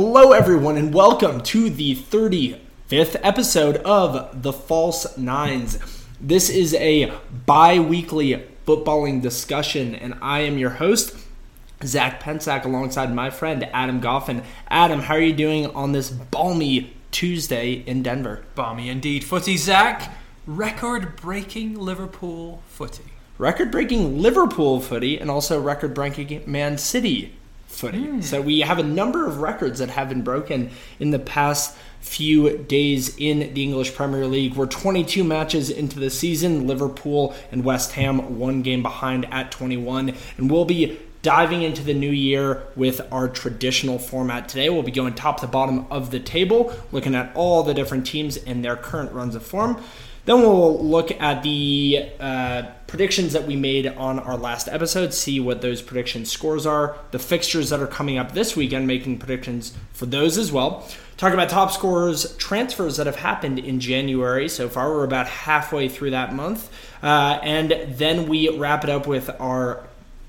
Hello, everyone, and welcome to the 35th episode of The False Nines. This is a bi weekly footballing discussion, and I am your host, Zach Pensack, alongside my friend Adam Goffin. Adam, how are you doing on this balmy Tuesday in Denver? Balmy indeed. Footy, Zach. Record breaking Liverpool footy. Record breaking Liverpool footy and also record breaking Man City footy. Hmm. So we have a number of records that have been broken in the past few days in the English Premier League. We're 22 matches into the season. Liverpool and West Ham one game behind at 21, and we'll be diving into the new year with our traditional format today. We'll be going top to bottom of the table, looking at all the different teams and their current runs of form. Then we'll look at the uh, predictions that we made on our last episode, see what those prediction scores are, the fixtures that are coming up this weekend, making predictions for those as well. Talk about top scorers, transfers that have happened in January so far. We're about halfway through that month. Uh, and then we wrap it up with our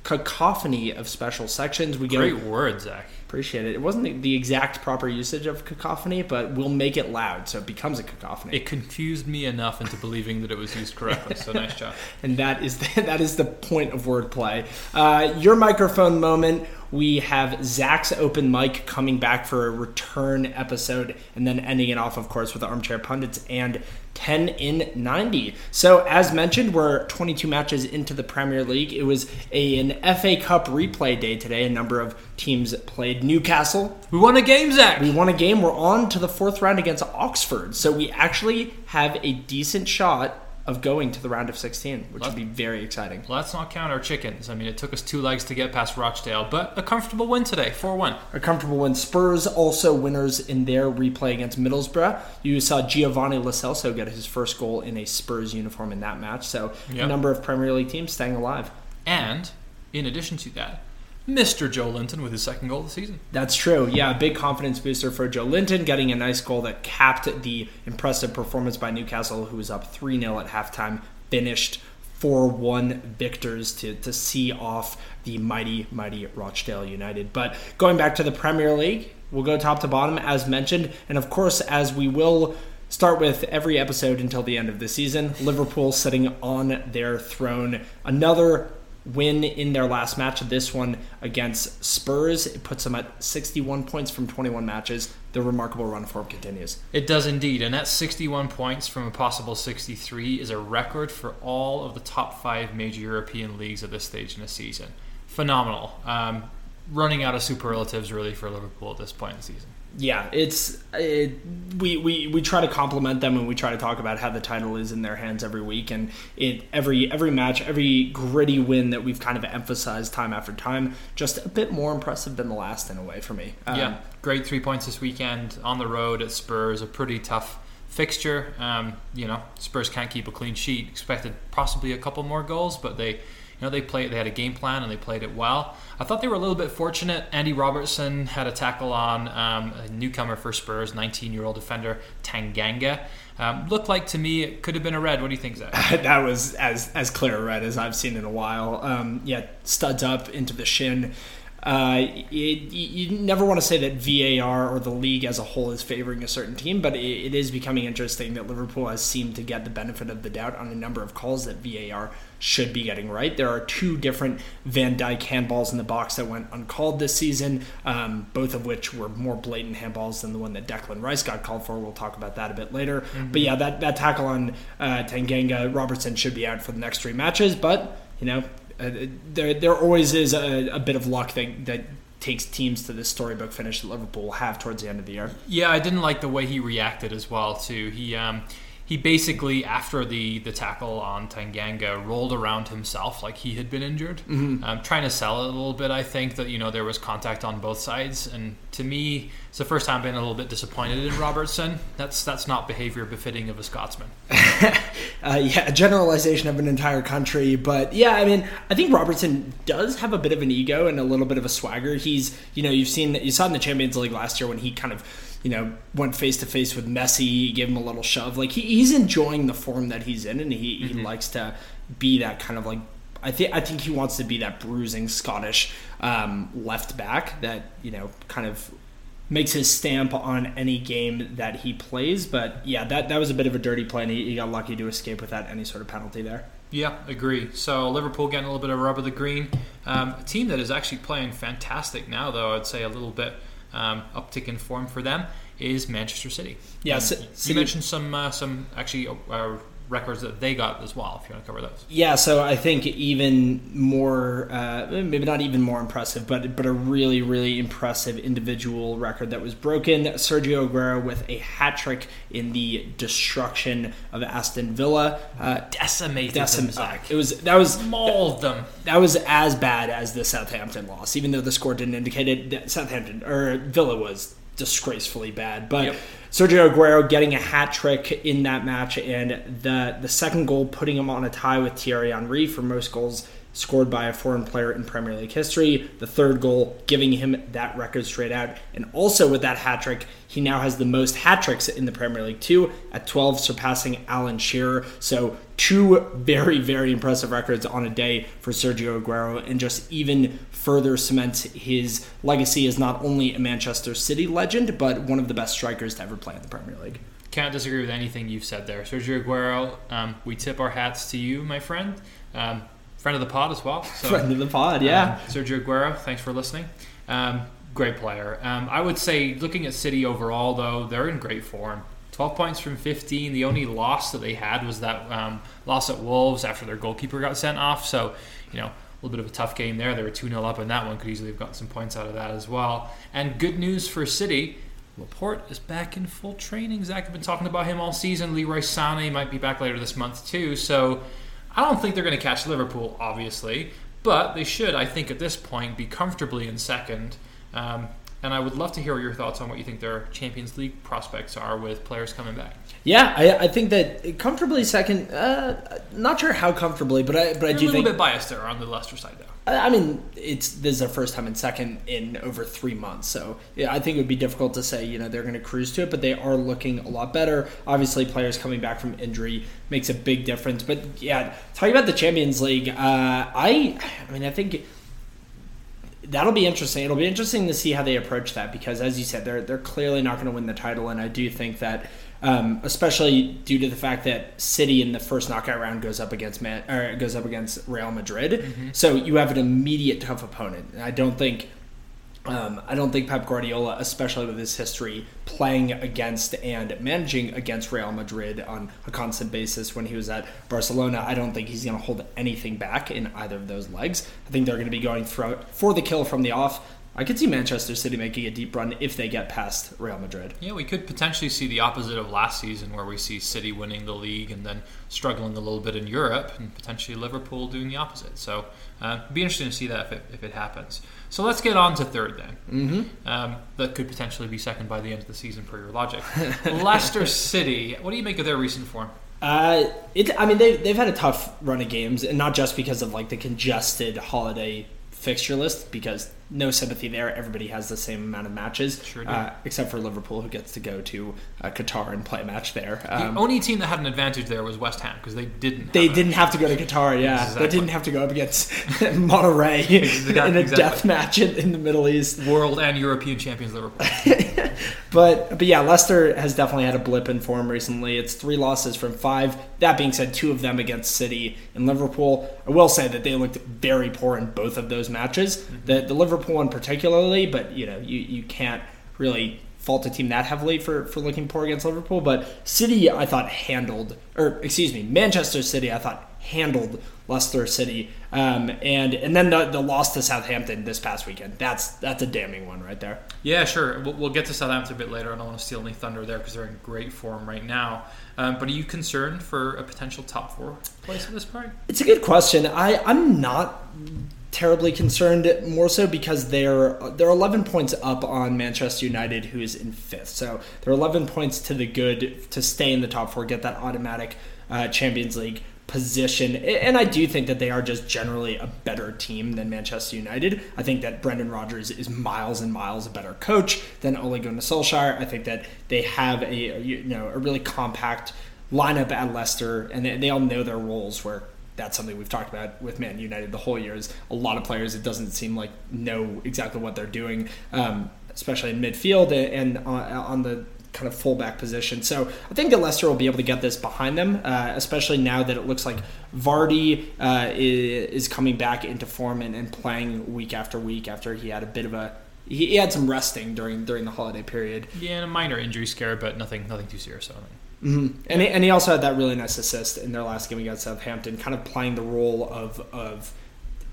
cacophony of special sections. We go Great word, Zach. Appreciate it. It wasn't the- exact proper usage of cacophony, but we'll make it loud so it becomes a cacophony. It confused me enough into believing that it was used correctly, so nice job. and that is the, that is the point of wordplay. Uh, your microphone moment. We have Zach's open mic coming back for a return episode, and then ending it off, of course, with the armchair pundits and 10 in 90. So, as mentioned, we're 22 matches into the Premier League. It was a, an FA Cup replay day today. A number of teams played. Newcastle We won a game, Zach! we won a game. We're on to the fourth round against Oxford. So we actually have a decent shot of going to the round of 16, which would be very exciting. Let's not count our chickens. I mean, it took us two legs to get past Rochdale, but a comfortable win today, 4 1. A comfortable win. Spurs also winners in their replay against Middlesbrough. You saw Giovanni Celso get his first goal in a Spurs uniform in that match. So a number of Premier League teams staying alive. And, in addition to that, Mr. Joelinton with his second goal of the season. That's true. Yeah, a big confidence booster for Joelinton, getting a nice goal that capped the impressive performance by Newcastle, who was up 3 0 at halftime, finished 4 1 victors to, to see off the mighty, mighty Rochdale United. But going back to the Premier League, we'll go top to bottom, as mentioned. And of course, as we will start with every episode until the end of the season, Liverpool sitting on their throne. Another win in their last match of this one against Spurs. It puts them at 61 points from 21 matches. The remarkable run form continues. It does indeed, and that 61 points from a possible 63 is a record for all of the top five major European leagues at this stage in the season. Phenomenal. Um, running out of superlatives really for Liverpool at this point in the season. Yeah, it's it, we, we we try to compliment them and we try to talk about how the title is in their hands every week and it every every match every gritty win that we've kind of emphasized time after time just a bit more impressive than the last in a way for me. Um, yeah, great three points this weekend on the road at Spurs. A pretty tough fixture. Um, you know, Spurs can't keep a clean sheet. Expected possibly a couple more goals, but they, know, they played. They had a game plan and they played it well. I thought they were a little bit fortunate. Andy Robertson had a tackle on um, a newcomer for Spurs, 19-year-old defender Tanganga. Um, looked like to me it could have been a red. What do you think, Zach? that was as as clear a red as I've seen in a while. Um, yeah, studs up into the shin. Uh, it, you never want to say that VAR or the league as a whole is favoring a certain team, but it, it is becoming interesting that Liverpool has seemed to get the benefit of the doubt on a number of calls that VAR should be getting right. There are two different Van Dijk handballs in the box that went uncalled this season, um, both of which were more blatant handballs than the one that Declan Rice got called for. We'll talk about that a bit later. But yeah, that, that tackle on uh, Tanganga, Robertson should be out for the next three matches, but, you know, uh, there, there always is a, a bit of luck that, that takes teams to this storybook finish that Liverpool have towards the end of the year. Yeah, I didn't like the way he reacted as well. Too, he um, he basically after the the tackle on Tanganga rolled around himself like he had been injured, Mm-hmm. um, trying to sell it a little bit. I think that you know there was contact on both sides, and to me, it's the first time I've been a little bit disappointed in Robertson. That's that's not behavior befitting of a Scotsman. uh, yeah, a generalization of an entire country. But yeah, I mean, I think Robertson does have a bit of an ego and a little bit of a swagger. He's, you know, you've seen you saw in the Champions League last year when he kind of, you know, went face to face with Messi, gave him a little shove. Like he, he's enjoying the form that he's in, and he, he likes to be that kind of like. I think I think he wants to be that bruising Scottish um, left back that you know kind of makes his stamp on any game that he plays. But yeah, that, that was a bit of a dirty play, and he, he got lucky to escape without any sort of penalty there. Yeah, agree. So Liverpool getting a little bit of rub of the green. Um, a team that is actually playing fantastic now, though I'd say a little bit um, uptick in form for them is Manchester City. Yeah, Ci- you City- mentioned some uh, some actually uh, records that they got as well. If you want to cover those. Yeah, so I think even more, uh, maybe not even more impressive, but but a really really impressive individual record that was broken. Sergio Aguero with a hat trick in the destruction of Aston Villa. Uh, Decimated decim- them. It was that was Mauled them. that was as bad as the Southampton loss, even though the score didn't indicate it. Southampton or Villa was disgracefully bad, but Yep. Sergio Aguero getting a hat trick in that match, and the the second goal putting him on a tie with Thierry Henry for most goals scored by a foreign player in Premier League history. The third goal giving him that record straight out, and also with that hat trick, he now has the most hat tricks in the Premier League too, at 12, surpassing Alan Shearer. So two very very impressive records on a day for Sergio Aguero, and just even further cements his legacy as not only a Manchester City legend, but one of the best strikers to ever play in the Premier League. Can't disagree with anything you've said there. Sergio Aguero, um, we tip our hats to you, my friend. Um, friend of the pod as well. So, Friend of the pod, yeah. Um, Sergio Aguero, thanks for listening. Um, great player. Um, I would say, looking at City overall, though, they're in great form. 12 points from 15. The only loss that they had was that um, loss at Wolves after their goalkeeper got sent off. So, you know, a little bit of a tough game there. They were 2 0 up in that one. Could easily have gotten some points out of that as well. And good news for City. Laporte is back in full training. Zach I've been talking about him all season. Leroy Sané might be back later this month too. So I don't think they're going to catch Liverpool, obviously, but they should, I think, at this point, be comfortably in second. Um, and I would love to hear your thoughts on what you think their Champions League prospects are with players coming back. Yeah, I, I think that comfortably second. Uh, not sure how comfortably, but I but I You're a do little think. bit biased there on the Leicester side, though. I I mean, it's this is their first time in second in over three months, so yeah, I think it would be difficult to say you know they're going to cruise to it, but they are looking a lot better. Obviously, players coming back from injury makes a big difference. But yeah, talking about the Champions League, uh, I I mean I think that'll be interesting. It'll be interesting to see how they approach that because, as you said, they're they're clearly not going to win the title, and I do think that, um, especially due to the fact that City in the first knockout round goes up against Man, or goes up against Real Madrid, so you have an immediate tough opponent. I don't think. Um, I don't think Pep Guardiola, especially with his history playing against and managing against Real Madrid on a constant basis when he was at Barcelona, I don't think he's going to hold anything back in either of those legs. I think they're going to be going for, the kill from the off. I could see Manchester City making a deep run if they get past Real Madrid. Yeah, we could potentially see the opposite of last season, where we see City winning the league and then struggling a little bit in Europe, and potentially Liverpool doing the opposite. So, uh, be interesting to see that if it, if it happens. So let's get on to third then. Mm-hmm. Um, that could potentially be second by the end of the season, per your logic. Leicester City. What do you make of their recent form? Uh, it. I mean, they they've had a tough run of games, and not just because of like the congested holiday fixture list. Because no sympathy there. Everybody has the same amount of matches, Sure uh, except for Liverpool, who gets to go to uh, Qatar and play a match there. Um, the only team that had an advantage there was West Ham because they didn't. they didn't have to go to Qatar, yeah. Exactly. They didn't have to go up against Monterrey in a exactly. death match in, in the Middle East. World and European champions Liverpool. But but yeah, Leicester has definitely had a blip in form recently. It's three losses from five. That being said, two of them against City and Liverpool. I will say that they looked very poor in both of those matches. The the Liverpool one particularly, but you know you, you can't really fault a team that heavily for, for looking poor against Liverpool. But City, I thought handled, or excuse me, Manchester City, I thought handled Leicester City, um, and and then the, the loss to Southampton this past weekend. That's that's a damning one right there. Yeah, sure. We'll, we'll get to Southampton a bit later. I don't want to steal any thunder there because they're in great form right now. Um, but are you concerned for a potential top four place at this point? It's a good question. I I'm not terribly concerned. More so because they're they're 11 points up on Manchester United, who is in fifth. So they're 11 points to the good to stay in the top four, get that automatic uh, Champions League position. And I do think that they are just generally a better team than Manchester United. I think that Brendan Rodgers is miles and miles a better coach than Ole Gunnar Solskjaer. I think that they have a you know a really compact lineup at Leicester, and they, they all know their roles. Where that's something we've talked about with Man United the whole year. Is a lot of players it doesn't seem like know exactly what they're doing. Um, especially in midfield and on, on the kind of fullback position. So I think that Leicester will be able to get this behind them, uh, especially now that it looks like Vardy uh, is, coming back into form and, and, playing week after week after he had a bit of a he, had some resting during during the holiday period. Yeah, and a minor injury scare, but nothing nothing too serious. I think. Mm-hmm. And, he, and he also had that really nice assist in their last game against Southampton, kind of playing the role of of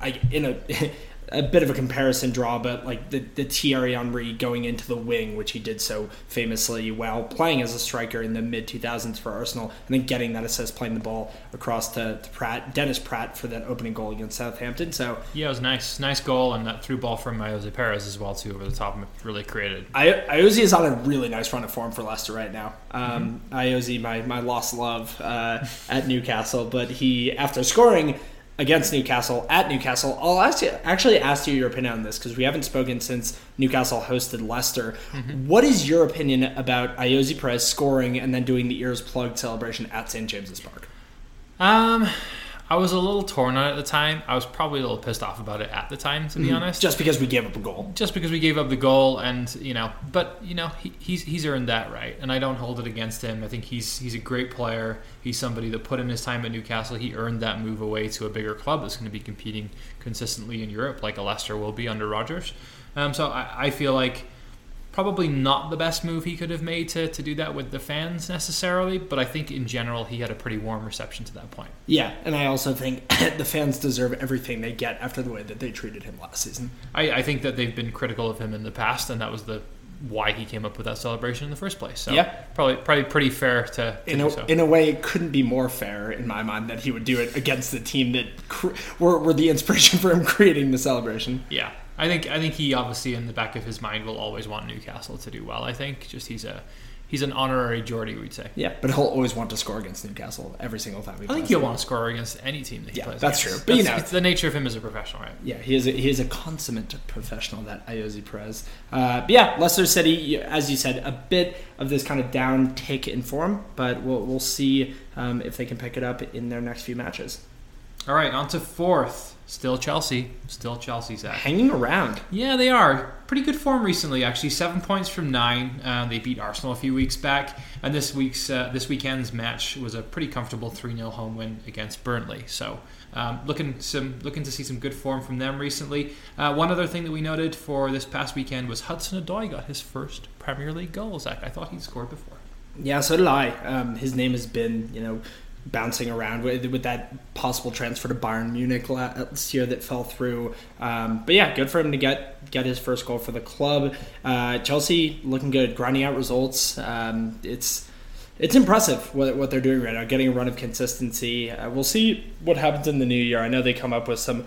I, in a a bit of a comparison draw, but like the, the Thierry Henry going into the wing, which he did so famously while playing as a striker in the mid 2000s for Arsenal, and then getting that assist, playing the ball across to, to, Praet, Dennis Praet for that opening goal against Southampton. So yeah, it was nice, nice goal, and that through ball from Ayoze Perez as well too over the top, really created. I, Ayoze is on a really nice run of form for Leicester right now. Um, mm-hmm. Ayoze, my my lost love uh, at Newcastle, but he after scoring against Newcastle at Newcastle. I'll ask you, actually ask you your opinion on this because we haven't spoken since Newcastle hosted Leicester. Mm-hmm. What is your opinion about Ayoze Perez scoring and then doing the ears plugged celebration at St James's Park? Um, I was a little torn on it at the time. I was probably a little pissed off about it at the time, to be mm-hmm. honest. Just because we gave up a goal. Just because we gave up the goal, and you know, but you know, he, he's he's earned that right, and I don't hold it against him. I think he's he's a great player. He's somebody that put in his time at Newcastle. He earned that move away to a bigger club that's going to be competing consistently in Europe, like a Leicester will be under Rodgers. Um, so I, I feel like probably not the best move he could have made to, to do that with the fans necessarily, but I think in general he had a pretty warm reception to that point. Yeah, and I also think the fans deserve everything they get after the way that they treated him last season. I, I think that they've been critical of him in the past, and that was the why he came up with that celebration in the first place. So yeah, probably probably pretty fair to, to in a, so. in a way it couldn't be more fair in my mind that he would do it against the team that cr- were, were the inspiration for him creating the celebration. Yeah, I think I think he obviously in the back of his mind will always want Newcastle to do well. I think just he's a he's an honorary Geordie, we'd say. Yeah, but he'll always want to score against Newcastle every single time. He I think he'll want to score against any team that he yeah, plays. That's against. true. But that's, you know, it's the nature of him as a professional, right? Yeah, he is. A, he is a consummate professional. That Ayoze Perez. Uh, but yeah, Leicester City, as you said, a bit of this kind of down tick in form, but we'll we'll see um, if they can pick it up in their next few matches. All right, on to fourth. Still Chelsea. Still Chelsea's at. Hanging around. Yeah, they are. Pretty good form recently, actually. Seven points from nine. Uh, they beat Arsenal a few weeks back, and this week's uh, this weekend's match was a pretty comfortable three 0 home win against Burnley. So, um, looking some looking to see some good form from them recently. Uh, one other thing that we noted for this past weekend was Hudson Odoi got his first Premier League goal. Zach, I thought he'd scored before. Yeah, so did I. Um, his name has been, you know, bouncing around with, with that possible transfer to Bayern Munich last year that fell through. Um, but yeah, good for him to get get his first goal for the club. Uh, Chelsea looking good, grinding out results. Um, it's it's impressive what, what they're doing right now, getting a run of consistency. Uh, we'll see what happens in the new year. I know they come up with some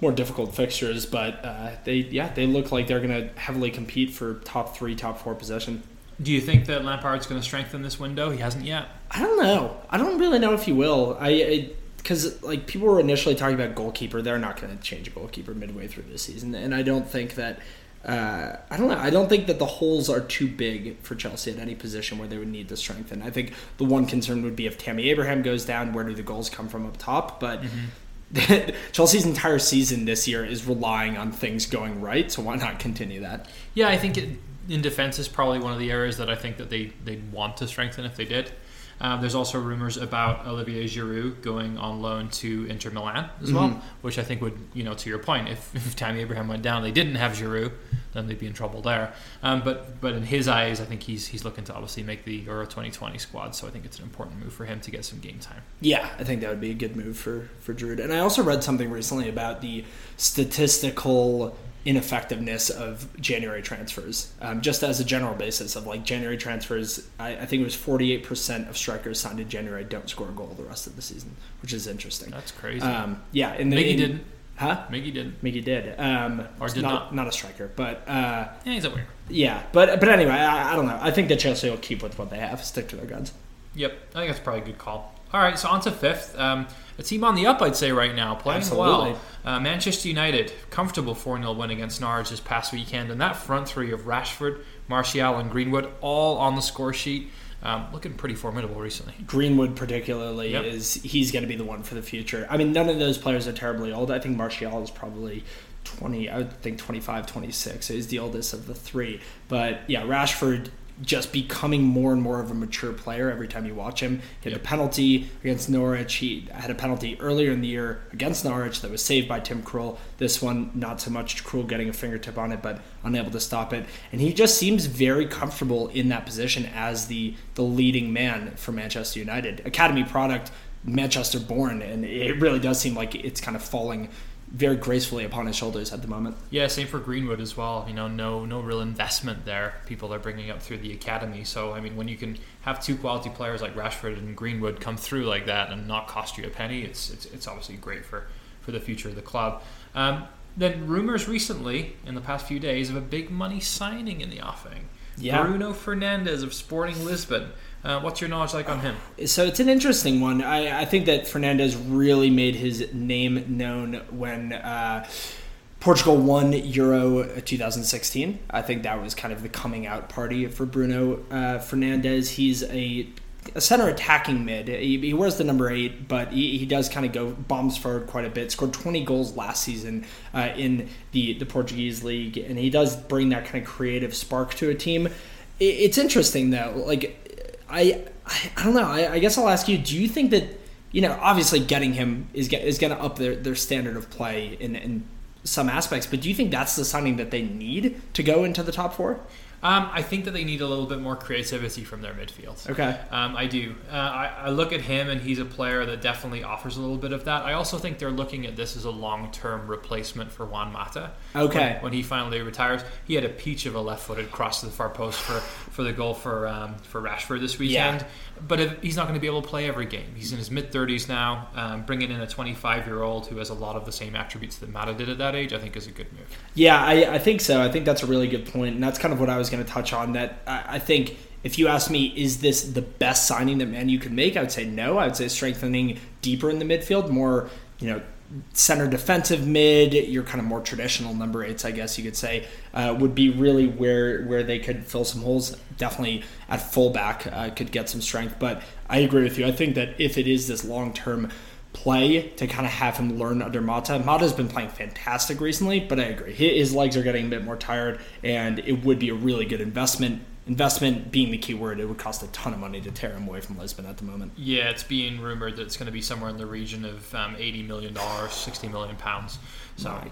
more difficult fixtures, but uh, they yeah they look like they're going to heavily compete for top three, top four position. Do you think that Lampard's going to strengthen this window? He hasn't yet. I don't know. I don't really know if he will. I because like people were initially talking about goalkeeper. They're not going to change a goalkeeper midway through the season, and I don't think that. Uh, I don't know. I don't think that the holes are too big for Chelsea at any position where they would need to strengthen. I think the one concern would be if Tammy Abraham goes down, where do the goals come from up top? But mm-hmm. Chelsea's entire season this year is relying on things going right, so why not continue that? Yeah, I think it, in defense is probably one of the areas that I think that they they'd want to strengthen if they did. Um, there's also rumors about Olivier Giroud going on loan to Inter Milan as well, mm-hmm. which I think would, you know, to your point, if, if Tammy Abraham went down, they didn't have Giroud, then they'd be in trouble there. Um, but but in his eyes, I think he's he's looking to obviously make the Euro 2020 squad, so I think it's an important move for him to get some game time. Yeah, I think that would be a good move for for Giroud. And I also read something recently about the statistical ineffectiveness of January transfers. Um, just as a general basis of like January transfers, I, I think it was 48% of strikers signed in January don't score a goal the rest of the season, which is interesting. That's crazy. Um, yeah, and Miggy in, didn't. Huh? Miggy did. Miggy did. Um, or did not, not. Not a striker, but uh, yeah, he's a weird. Yeah, but but anyway, I, I don't know. I think that Chelsea will keep with what they have, stick to their guns. Yep, I think that's probably a good call. All right, so on to fifth. Um, a team on the up, I'd say, right now, playing Absolutely. well. Uh, Manchester United, comfortable 4 0 win against Norwich this past weekend. And that front three of Rashford, Martial, and Greenwood all on the score sheet. Um, looking pretty formidable recently. Greenwood, particularly, yep. is he's going to be the one for the future. I mean, none of those players are terribly old. I think Martial is probably 20, I would think 25, 26 is the oldest of the three. But yeah, Rashford just becoming more and more of a mature player every time you watch him. He had yep. a penalty against Norwich. He had a penalty earlier in the year against Norwich that was saved by Tim Krul. This one, not so much Krul getting a fingertip on it, but unable to stop it. And he just seems very comfortable in that position as the the leading man for Manchester United. Academy product, Manchester born, and it really does seem like it's kind of falling very gracefully upon his shoulders at the moment. Yeah, same for Greenwood as well. You know, no no real investment there. People are bringing up through the academy. So I mean, when you can have two quality players like Rashford and Greenwood come through like that and not cost you a penny, it's it's, it's obviously great for for the future of the club. Um, then rumors recently in the past few days of a big money signing in the offing. Yeah. Bruno Fernandes of Sporting Lisbon. Uh, what's your knowledge like on him? So it's an interesting one. I, I think that Fernandes really made his name known when uh, Portugal won Euro 2016. I think that was kind of the coming out party for Bruno uh, Fernandes. He's a a center attacking mid. He, he, wears the number eight, but he, he does kind of go bombs forward quite a bit. Scored 20 goals last season uh, in the, the Portuguese league, and he does bring that kind of creative spark to a team. It, it's interesting though. Like I, I, I don't know. I, I, guess I'll ask you. Do you think that you know, obviously, getting him is is going to up their, their standard of play in in some aspects. But do you think that's the signing that they need to go into the top four? Um, I think that they need a little bit more creativity from their midfield. Okay. Um, I do. Uh, I, I, look at him, and he's a player that definitely offers a little bit of that. I also think they're looking at this as a long term replacement for Juan Mata. Okay. When, when, he finally retires, he had a peach of a left footed cross to the far post for, for the goal for um, for Rashford this weekend. Yeah. But if, he's not going to be able to play every game. He's in his mid 30s now. Um, bringing in a 25 year old who has a lot of the same attributes that Mata did at that age, I think is a good move. Yeah, I, I think so. I think that's a really good point, and that's kind of what I was going to touch on. That I, I think if you ask me, is this the best signing that Man you could make? I would say no. I would say strengthening deeper in the midfield, more you know center defensive mid, your kind of more traditional number eights, I guess you could say, uh, would be really where where they could fill some holes. Definitely at fullback uh, could get some strength, but I agree with you. I think that if it is this long term play to kind of have him learn under Mata. Mata's been playing fantastic recently, but I agree his legs are getting a bit more tired, and it would be a really good investment investment being the key word, it would cost a ton of money to tear him away from Lisbon at the moment. Yeah, it's being rumored that it's going to be somewhere in the region of um, eighty million dollars, sixty million pounds. So My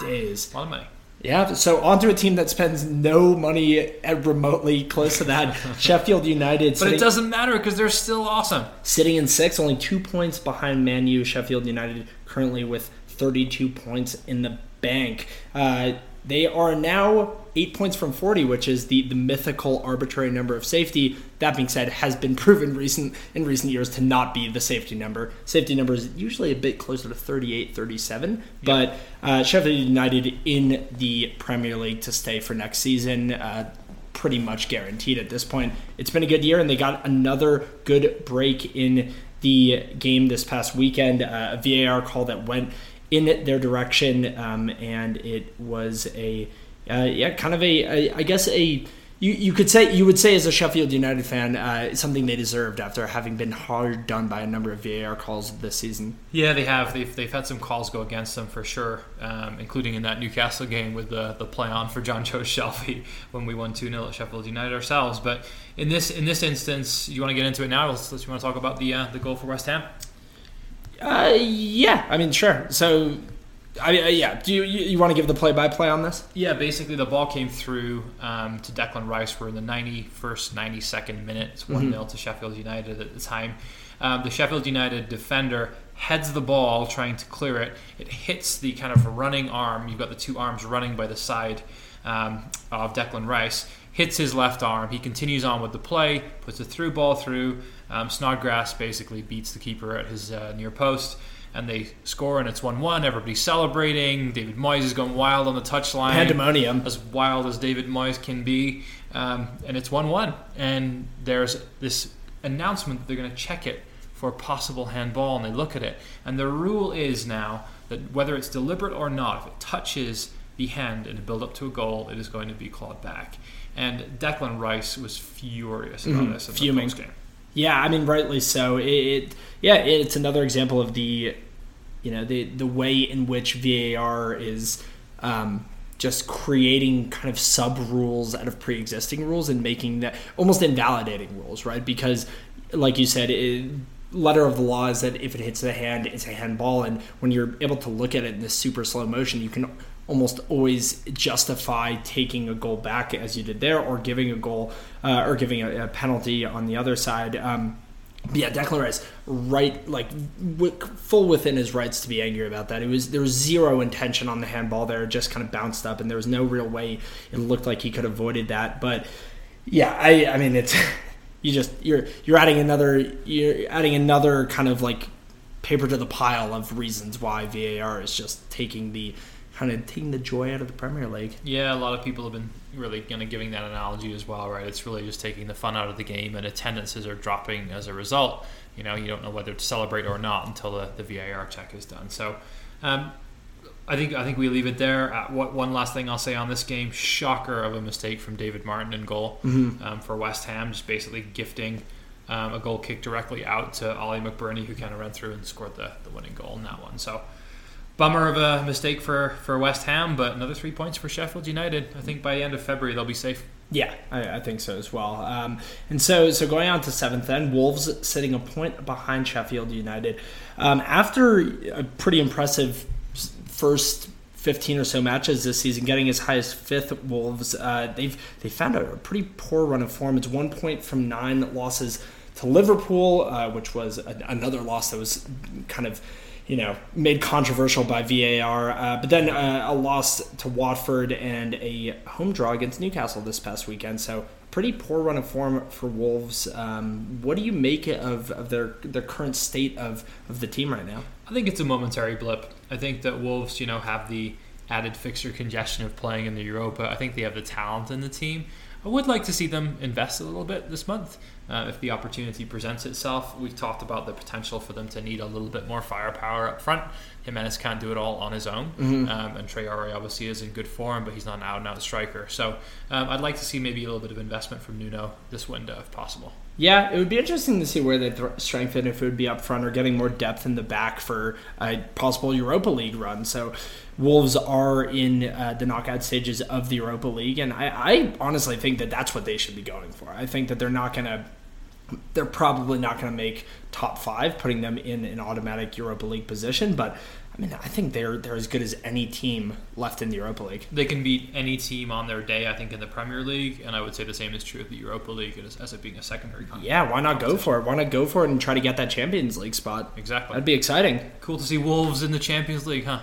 days, a lot of money. Yeah, so onto a team that spends no money remotely close to that, Sheffield United. But sitting, it doesn't matter because they're still awesome. Sitting in six, only two points behind Man U. Sheffield United currently with 32 points in the bank. Uh, they are now eight points from 40, which is the, the mythical arbitrary number of safety. That being said, has been proven recent in recent years to not be the safety number. Safety number is usually a bit closer to 38, 37. But uh, Sheffield United in the Premier League to stay for next season. Uh, pretty much guaranteed at this point. It's been a good year, and they got another good break in the game this past weekend. Uh, a VAR call that went in their direction, um, and it was a uh, yeah, kind of a, a I guess a you, you could say you would say as a Sheffield United fan uh, something they deserved after having been hard done by a number of VAR calls this season. Yeah, they have. They've, they've had some calls go against them for sure, um, including in that Newcastle game with the the play on for Jonjo Shelvey when we won two 0 at Sheffield United ourselves. But in this in this instance, you want to get into it now? Let's, let's you want to talk about the uh, the goal for West Ham. Uh, yeah, I mean, sure. So, I mean, uh, yeah. Do you, you, you want to give the play-by-play on this? Yeah, basically the ball came through um, to Declan Rice. We're in the 91st, 92nd minute. It's one 0 mm-hmm. to Sheffield United at the time. Um, the Sheffield United defender heads the ball, trying to clear it. It hits the kind of running arm. You've got the two arms running by the side um, of Declan Rice. Hits his left arm. He continues on with the play, puts a through ball through. Um, Snodgrass basically beats the keeper at his uh, near post, and they score, and it's 1 1. Everybody's celebrating. David Moyes is going wild on the touchline. Pandemonium. As wild as David Moyes can be. Um, and it's 1 1. And there's this announcement that they're going to check it for a possible handball, and they look at it. And the rule is now that whether it's deliberate or not, if it touches the hand and build up to a goal, it is going to be clawed back. And Declan Rice was furious about mm, this in fuming. the post game. Yeah, I mean, rightly so. It, it yeah, it's another example of the, you know, the the way in which VAR is um, just creating kind of sub rules out of pre existing rules and making that almost invalidating rules, right? Because, like you said, it, letter of the law is that if it hits the hand, it's a handball, and when you're able to look at it in this super slow motion, you can almost always justify taking a goal back as you did there, or giving a goal uh, or giving a, a, penalty on the other side. Um, yeah, Declan Rice, right, like w- full within his rights to be angry about that. It was there was zero intention on the handball there; just kind of bounced up, and there was no real way it looked like he could have avoided that. But yeah, I, I mean, it's you just you're you're adding another you're adding another kind of like paper to the pile of reasons why VAR is just taking the kind of taking the joy out of the Premier League. Yeah, a lot of people have been really kind of giving that analogy as well, right? It's really just taking the fun out of the game, and attendances are dropping as a result. You know, you don't know whether to celebrate or not until the, the VAR check is done. So, um, I think I think we leave it there. Uh, what one last thing I'll say on this game: shocker of a mistake from David Martin in goal mm-hmm. um, for West Ham, just basically gifting um, a goal kick directly out to Oli McBurnie, who kind of ran through and scored the, the winning goal in that one. So bummer of a mistake for, for West Ham, but another three points for Sheffield United. I think by the end of February they'll be safe. Yeah, I, I think so as well. Um, and so, so going on to seventh, then Wolves sitting a point behind Sheffield United um, after a pretty impressive first 15 or so matches this season, getting as high as fifth. Wolves, uh, they've they found a pretty poor run of form. It's one point from nine losses to Liverpool, uh, which was a, another loss that was kind of you know, made controversial by VAR. Uh, but then uh, a loss to Watford and a home draw against Newcastle this past weekend. So pretty poor run of form for Wolves. Um, what do you make of, of their their current state of, of the team right now? I think it's a momentary blip. I think that Wolves, you know, have the added fixture congestion of playing in the Europa. I think they have the talent in the team. I would like to see them invest a little bit this month uh, if the opportunity presents itself. We've talked about the potential for them to need a little bit more firepower up front. Jimenez can't do it all on his own, mm-hmm. um, and Traore obviously is in good form, but he's not an out and out striker. So um, I'd like to see maybe a little bit of investment from Nuno this window if possible. Yeah, it would be interesting to see where they th- strengthen if it would be up front or getting more depth in the back for a possible Europa League run. So Wolves are in uh, the knockout stages of the Europa League, and I, I, honestly think that that's what they should be going for. I think that they're not going to, they're probably not going to make top five, putting them in an automatic Europa League position. But I mean, I think they're they're as good as any team left in the Europa League. They can beat any team on their day, I think, in the Premier League, and I would say the same is true of the Europa League as, as it being a secondary. Yeah, why not go for it? Why not go for it and try to get that Champions League spot? Exactly, that'd be exciting. Cool to see Wolves in the Champions League, huh?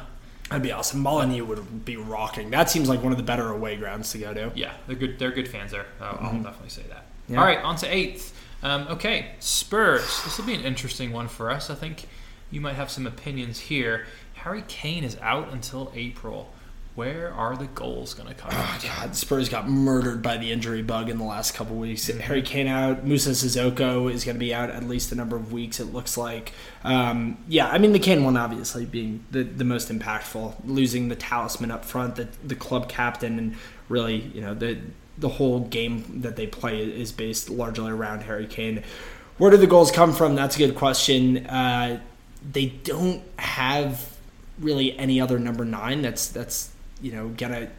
That'd be awesome. Molineux would be rocking. That seems like one of the better away grounds to go to. Yeah, they're good. They're good fans there. I'll, mm-hmm. I'll definitely say that. Yeah. All right, on to eighth. Um, okay, Spurs. This will be an interesting one for us. I think you might have some opinions here. Harry Kane is out until April where are the goals going to come oh, from? God, Spurs got murdered by the injury bug in the last couple weeks. Mm-hmm. Harry Kane out. Moussa Sissoko is going to be out at least a number of weeks, it looks like. Um, yeah, I mean, the Kane one obviously being the, the most impactful, losing the talisman up front, the, the club captain, and really, you know, the, the whole game that they play is based largely around Harry Kane. Where do the goals come from? That's a good question. Uh, they don't have really any other number nine that's that's you know, gonna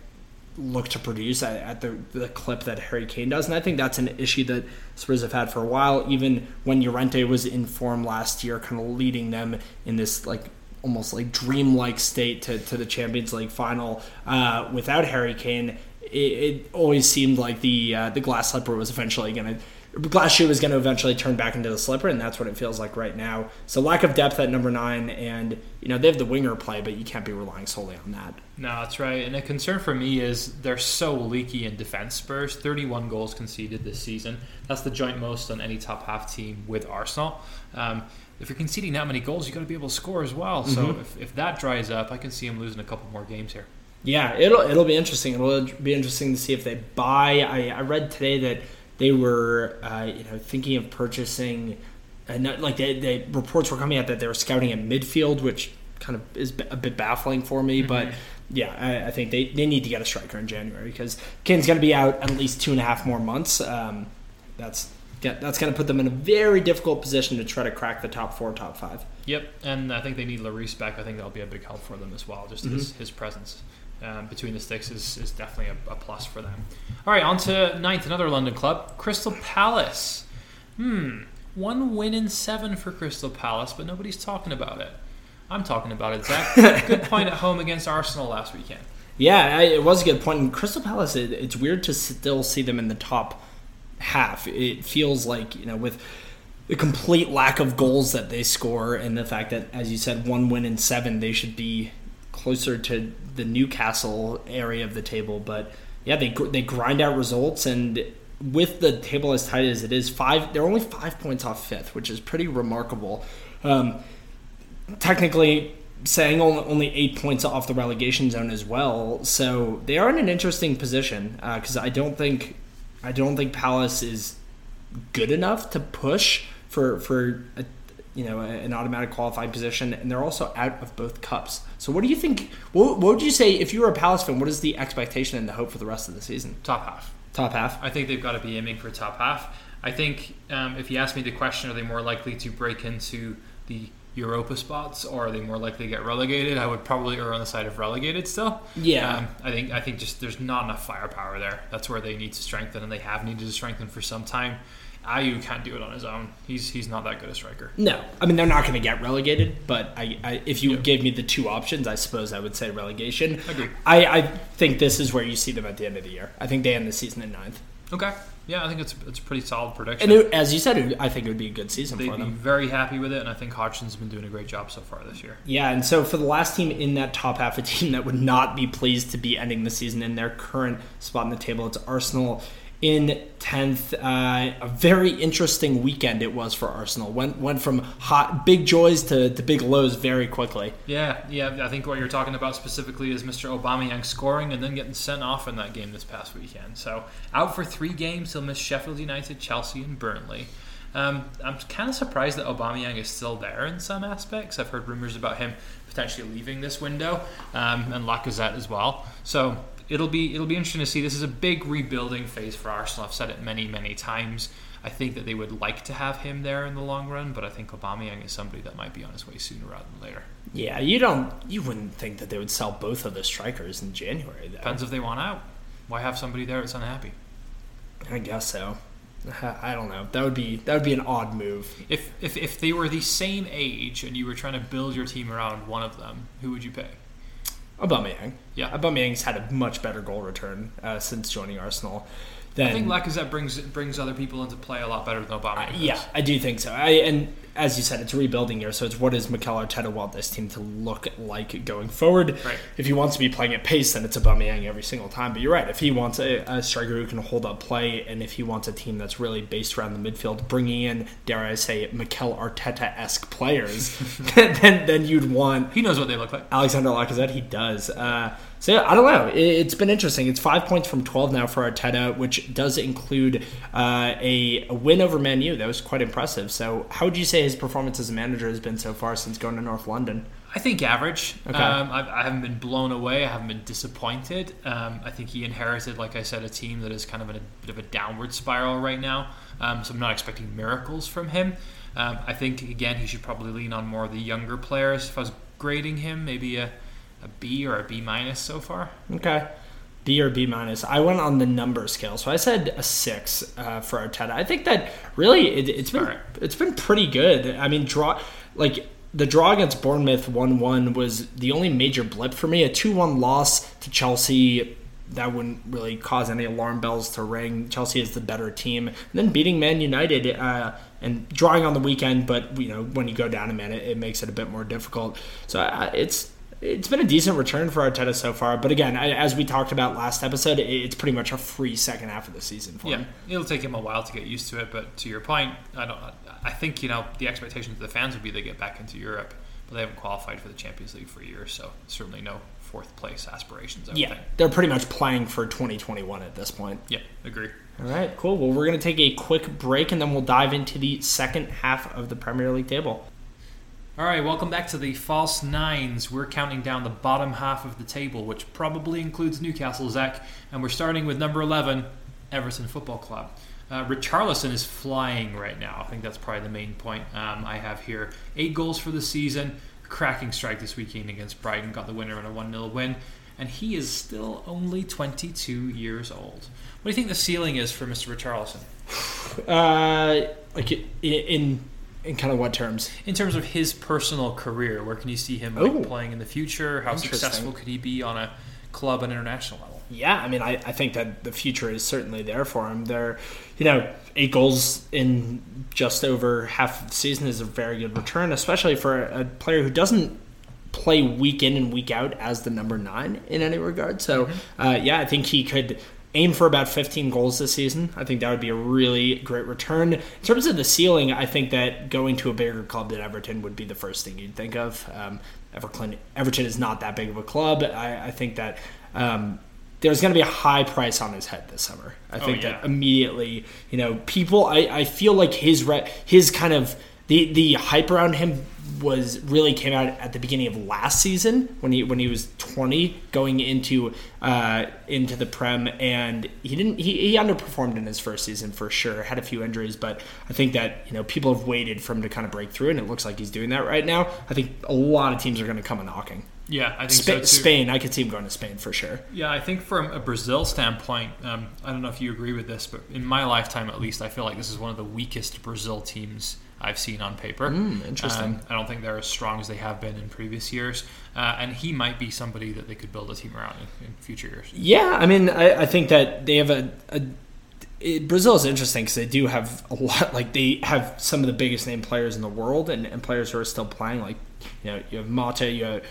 look to produce at, at, the, the clip that Harry Kane does. And I think that's an issue that Spurs have had for a while. Even when Llorente was in form last year, kind of leading them in this like almost like dreamlike state to, to the Champions League final uh, without Harry Kane. It, it, always seemed like the uh, the glass slipper was eventually going to glass shoe is going to eventually turn back into the slipper, and that's what it feels like right now. So lack of depth at number nine, and you know they have the winger play, but you can't be relying solely on that. No, that's right. And a concern for me is they're so leaky in defense. Spurs, 31 goals conceded this season. That's the joint most on any top half team with Arsenal. Um, if you're conceding that many goals, you've got to be able to score as well. So mm-hmm. if, if that dries up, I can see them losing a couple more games here. Yeah, it'll it'll be interesting. It'll be interesting to see if they buy. I, I read today that they were uh, you know thinking of purchasing. Uh, like the reports were coming out that they were scouting at midfield, which kind of is a bit baffling for me. Mm-hmm. But yeah, I, I, think they, they need to get a striker in January because Kane's going to be out at least two and a half more months. Um, that's that's going to put them in a very difficult position to try to crack the top four, top five. Yep, and I think they need Lloris back. I think that'll be a big help for them as well. Just his, his presence um, between the sticks is, is definitely a, a plus for them. All right, on to ninth, another London club, Crystal Palace. Hmm, one win in seven for Crystal Palace, but nobody's talking about it. I'm talking about it, Zach. Good point at home against Arsenal last weekend. Yeah, I, it was a good point. And Crystal Palace, it, it's weird to still see them in the top half. It feels like you know with the complete lack of goals that they score, and the fact that, as you said, one win in seven, they should be closer to the Newcastle area of the table. But yeah, they they grind out results, and with the table as tight as it is, five they're only five points off fifth, which is pretty remarkable. Um, technically, saying only, eight points off the relegation zone as well, so they are in an interesting position because uh, I don't think I don't think Palace is good enough to push for for a, you know an automatic qualified position, and they're also out of both cups. So, what do you think? What, what would you say if you were a Palace fan? What is the expectation and the hope for the rest of the season? Top half. Top half. I think they've got to be aiming for top half. I think um, if you ask me the question, are they more likely to break into the Europa spots, or are they more likely to get relegated? I would probably err on the side of relegated still. Yeah, um, I think I think just there's not enough firepower there. That's where they need to strengthen, and they have needed to strengthen for some time. Ayew can't do it on his own. He's he's not that good a striker. No, I mean they're not going to get relegated. But I, I if you yeah. gave me the two options, I suppose I would say relegation. Agree. I, I think this is where you see them at the end of the year. I think they end the season in ninth. Okay. Yeah, I think it's it's a pretty solid prediction. And it, as you said, I think it would be a good season They'd for them. be very happy with it, and I think Hodgson's been doing a great job so far this year. Yeah, and so for the last team in that top half, a team that would not be pleased to be ending the season in their current spot in the table, it's Arsenal in 10th. Uh, a very interesting weekend it was for Arsenal. Went went from hot big joys to, to big lows very quickly. Yeah, yeah. I think what you're talking about specifically is Mr. Aubameyang scoring and then getting sent off in that game this past weekend. So out for three games. He'll miss Sheffield United, Chelsea, and Burnley. Um, I'm kind of surprised that Aubameyang is still there in some aspects. I've heard rumors about him potentially leaving this window, um, and Lacazette as well. So it'll be it'll be interesting to see. This is a big rebuilding phase for Arsenal. I've said it many many times. I think that they would like to have him there in the long run, but I think Aubameyang is somebody that might be on his way sooner rather than later. Yeah, you don't you wouldn't think that they would sell both of the strikers in January. Though. Depends if they want out. Why have somebody there that's unhappy? I guess so. I don't know. That would be that would be an odd move. If if if they were the same age and you were trying to build your team around one of them, who would you pick? Aubameyang. Yeah, Aubameyang's had a much better goal return uh, since joining Arsenal. I think Lacazette brings brings other people into play a lot better than Aubameyang. Uh, yeah, I do think so. I and as you said, it's rebuilding year, so it's what does Mikel Arteta want this team to look like going forward? Right. If he wants to be playing at pace, then it's Aubameyang every single time. But you're right. If he wants a, a striker who can hold up play, and if he wants a team that's really based around the midfield, bringing in, dare I say, Mikel Arteta esque players, then then you'd want. He knows what they look like. Alexander Lacazette, he does. Uh, so yeah, I don't know. It, has been interesting. It's five points from twelve now for Arteta, which does include uh, a, a, win over Man U. That was quite impressive. So how would you say his performance as a manager has been so far since going to North London? I think average. Okay. Um, I, I, haven't been blown away. I haven't been disappointed. Um, I think he inherited, like I said, a team that is kind of in a bit of a downward spiral right now. Um, so I'm not expecting miracles from him. Um, I think again he should probably lean on more of the younger players. If I was grading him, maybe a a B or a B minus so far. Okay. B or B minus. I went on the number scale, so I said a six uh, for Arteta. I think that really it, has been right. it's been pretty good. I mean, draw like the draw against Bournemouth one one was the only major blip for me. A two one loss to Chelsea that wouldn't really cause any alarm bells to ring. Chelsea is the better team. And then beating Man United uh, and drawing on the weekend, but you know when you go down a minute, it makes it a bit more difficult. So uh, it's it's been a decent return for Arteta so far. But again, as we talked about last episode, it's pretty much a free second half of the season for yeah, him. it'll take him a while to get used to it. But to your point, I don't. I think you know the expectations of the fans would be they get back into Europe, but they haven't qualified for the Champions League for years, so certainly no fourth place aspirations. yeah, think. they're pretty much playing for 2021 at this point. Yeah, agree. All right, cool. Well, we're going to take a quick break and then we'll dive into the second half of the Premier League table. All right, welcome back to the False Nines. We're counting down the bottom half of the table, which probably includes Newcastle, Zach, and we're starting with number 11, Everton Football Club. Uh, Richarlison is flying right now. I think that's probably the main point um, I have here. Eight goals for the season. Cracking strike this weekend against Brighton. Got the winner in a 1 0 win. And he is still only 22 years old. What do you think the ceiling is for Mr. Richarlison? Uh, like in in kind of what terms? In terms of his personal career, where can you see him like, playing in the future? How successful could he be on a club and international level? Yeah, I mean, I, I think that the future is certainly there for him. There, you know, eight goals in just over half the season is a very good return, especially for a player who doesn't play week in and week out as the number nine in any regard. So, uh, yeah, I think he could aim for about 15 goals this season. I think that would be a really great return. In terms of the ceiling, I think that going to a bigger club than Everton would be the first thing you'd think of. Um, Everton, Everton is not that big of a club. I, I think that. Um, there's going to be a high price on his head this summer. I think yeah. that immediately, you know, people. I, I feel like his re, his kind of the the hype around him was really came out at the beginning of last season when he when he was 20 going into uh, into the prem and he didn't he, he underperformed in his first season for sure had a few injuries but I think that you know people have waited for him to kind of break through and it looks like he's doing that right now. I think a lot of teams are going to come a knocking. Yeah, I think Spa- so too. Spain I could see him going to Spain for sure. Yeah, I think from a Brazil standpoint, um, I don't know if you agree with this, but in my lifetime at least, I feel like this is one of the weakest Brazil teams I've seen on paper. Mm, interesting. Um, I don't think they're as strong as they have been in previous years, uh, and he might be somebody that they could build a team around in, in future years. Yeah, I mean, I, I think that they have a. a it, Brazil is interesting because they do have a lot. Like they have some of the biggest name players in the world, and, and players who are still playing. Like you know, you have Mata, you have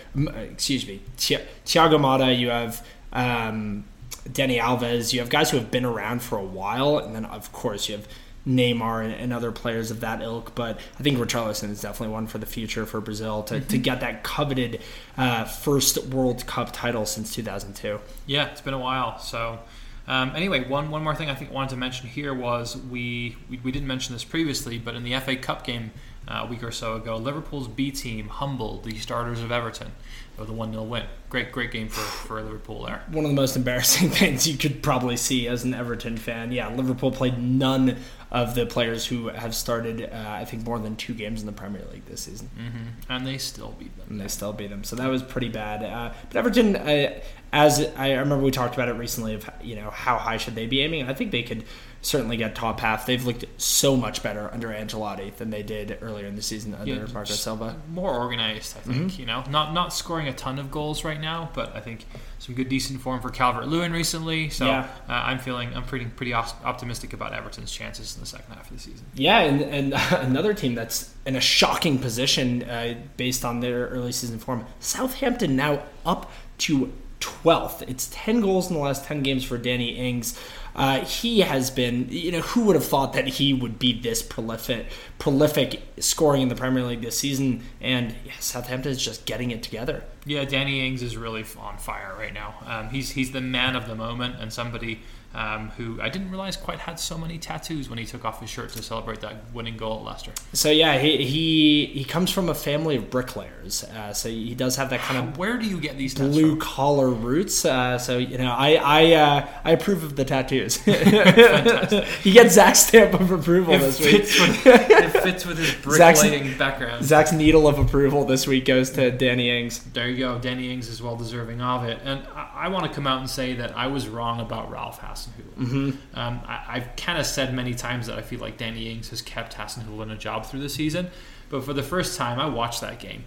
excuse me, Thi- Thiago Mata, you have um, Dani Alves, you have guys who have been around for a while, and then of course you have Neymar and, and other players of that ilk. But I think Richarlison is definitely one for the future for Brazil to, to get that coveted uh, first World Cup title since 2002. Yeah, it's been a while. So, um, anyway, one one more thing I think I wanted to mention here was we, we we didn't mention this previously, but in the FA Cup game uh, a week or so ago, Liverpool's B team humbled the starters of Everton with a one 0 win. Great great game for for Liverpool there. one of the most embarrassing things you could probably see as an Everton fan. Yeah, Liverpool played none of the players who have started, uh, I think, more than two games in the Premier League this season, hmm And they still beat them. and they still beat them. So that was pretty bad. Uh, but Everton, uh, as I remember, we talked about it recently of you know how high should they be aiming. I think they could certainly get top half. They've looked so much better under Ancelotti than they did earlier in the season under Yeah, Marco Silva. More organized, I think. You know, not not scoring a ton of goals right now, but I think some good decent form for Calvert Lewin recently. So Yeah. uh, I'm feeling I'm pretty pretty op- optimistic about Everton's chances in the second half of the season. Yeah, and, and another team that's in a shocking position uh, based on their early season form. Southampton now up to 12th. It's 10 goals in the last 10 games for Danny Ings. Uh, he has been, you know, who would have thought that he would be this prolific, prolific scoring in the Premier League this season? And yeah, Southampton is just getting it together. Yeah, Danny Ings is really on fire right now. Um, he's he's the man of the moment and somebody um, who I didn't realize quite had so many tattoos when he took off his shirt to celebrate that winning goal at Leicester. So yeah, he he, he comes from a family of bricklayers, uh, so he does have that kind of Where do you get these blue collar roots. Uh, so you know, I I uh, I approve of the tattoos. he gets Zach's stamp of approval It this week. fits, with, it fits with his bricklaying background. Zach's needle of approval this week goes to Danny Ings. There you go. Danny Ings is well deserving of it. And I, I want to come out and say that I was wrong about Ralph Hasenhuttl. Mm-hmm. Um, I, I've kind of said many times that I feel like Danny Ings has kept Hasenhuttl in a job through the season. But for the first time, I watched that game.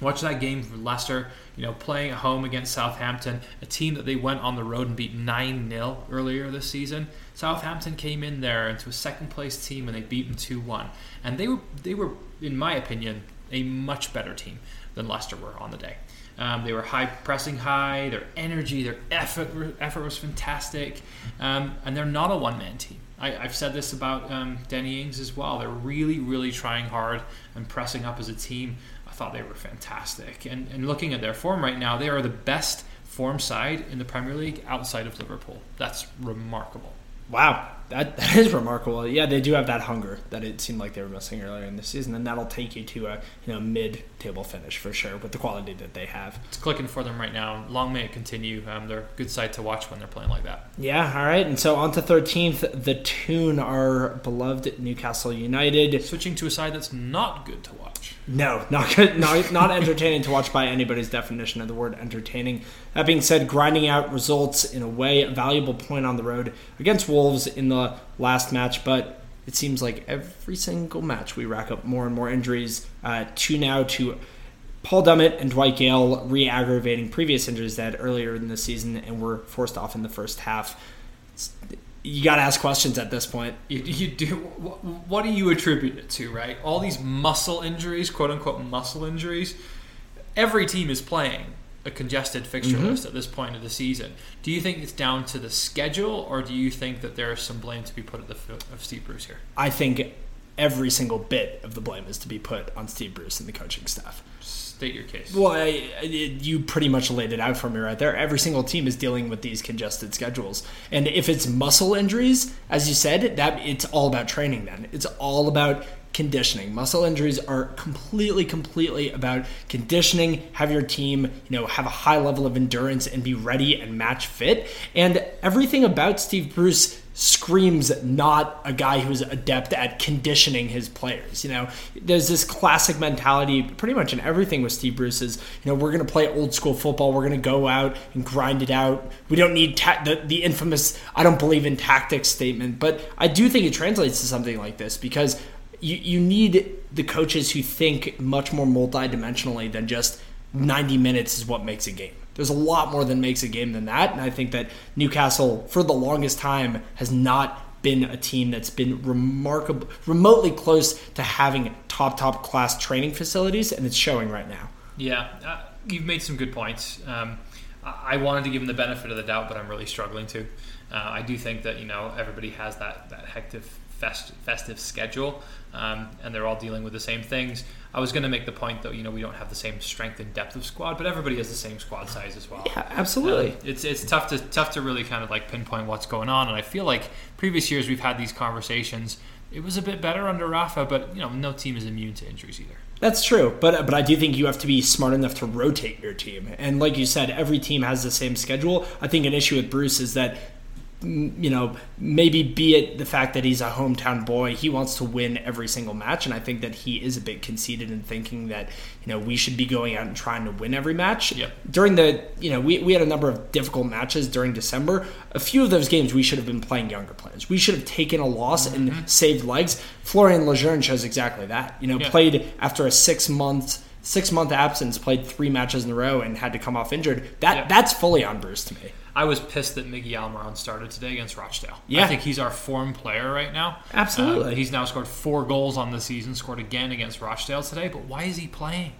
Watched that game for Leicester, you know, playing at home against Southampton, a team that they went on the road and beat 9 0 earlier this season. Southampton came in there into a second place team and they beat them 2 1. And they were, they were, in my opinion, a much better team than Leicester were on the day. Um, they were high pressing high, their energy, their effort, effort was fantastic, um, and they're not a one man team. I, I've said this about um, Danny Ings as well. They're really, really trying hard and pressing up as a team. I thought they were fantastic. And, and looking at their form right now, they are the best form side in the Premier League outside of Liverpool. That's remarkable. Wow. That, that is remarkable. Yeah, they do have that hunger that it seemed like they were missing earlier in the season, and that'll take you to a you know mid-table finish for sure with the quality that they have. It's clicking for them right now. Long may it continue. Um, they're a good side to watch when they're playing like that. Yeah, all right. And so on to 13th, the tune our beloved Newcastle United. Switching to a side that's not good to watch. No, not good, not, not entertaining to watch by anybody's definition of the word entertaining. That being said, grinding out results in a way, a valuable point on the road against Wolves in the last match, but it seems like every single match we rack up more and more injuries. Uh, two now to Paul Dummett and Dwight Gayle re aggravating previous injuries they had earlier in the season and were forced off in the first half. It's, you got to ask questions at this point. You, you do. What, what do you attribute it to? Right, all these muscle injuries, quote unquote muscle injuries. Every team is playing a congested fixture Mhm. list at this point of the season. Do you think it's down to the schedule, or do you think that there is some blame to be put at the foot of Steve Bruce here? I think every single bit of the blame is to be put on Steve Bruce and the coaching staff. State your case. Well, I, I- you pretty much laid it out for me right there. Every single team is dealing with these congested schedules, and if it's muscle injuries, as you said, that it's all about training. Then it's all about conditioning. Muscle injuries are completely, completely about conditioning. Have your team, you know, have a high level of endurance and be ready and match fit. And everything about Steve Bruce screams not a guy who's adept at conditioning his players. You know, there's this classic mentality pretty much in everything with Steve Bruce is, you know, we're going to play old school football. We're going to go out and grind it out. We don't need ta- the, the infamous I don't believe in tactics statement, but I do think it translates to something like this because you, you need the coaches who think much more multidimensionally than just 90 minutes is what makes a game. There's a lot more than makes a game than that. And I think that Newcastle, for the longest time, has not been a team that's been remarkable, remotely close to having top, top class training facilities. And it's showing right now. Yeah, uh, you've made some good points. Um, I wanted to give him the benefit of the doubt, but I'm really struggling to. Uh, I do think that you know everybody has that that hectic fest, festive schedule, um, and they're all dealing with the same things. I was going to make the point though, you know, we don't have the same strength and depth of squad, but everybody has the same squad size as well. Yeah, absolutely. Um, it's it's tough to tough to really kind of like pinpoint what's going on, and I feel like previous years we've had these conversations. It was a bit better under Rafa, but you know, no team is immune to injuries either. That's true, but but I do think you have to be smart enough to rotate your team. And like you said, every team has the same schedule. I think an issue with Bruce is that you know maybe be it the fact that he's a hometown boy, he wants to win every single match, and I think that he is a bit conceited in thinking that you know we should be going out and trying to win every match. Yep. During the you know we we had a number of difficult matches during December. A few of those games we should have been playing younger players. We should have taken a loss and mm-hmm. saved legs. Florian Lejeune shows exactly that. You know, Yeah. played after a six month six month absence, played three matches in a row, and had to come off injured. That Yeah. that's fully on Bruce to me. I was pissed that Miggy Almiron started today against Rochdale. Yeah. I think he's our form player right now. Absolutely. Um, he's now scored four goals on the season, scored again against Rochdale today, but why is he playing?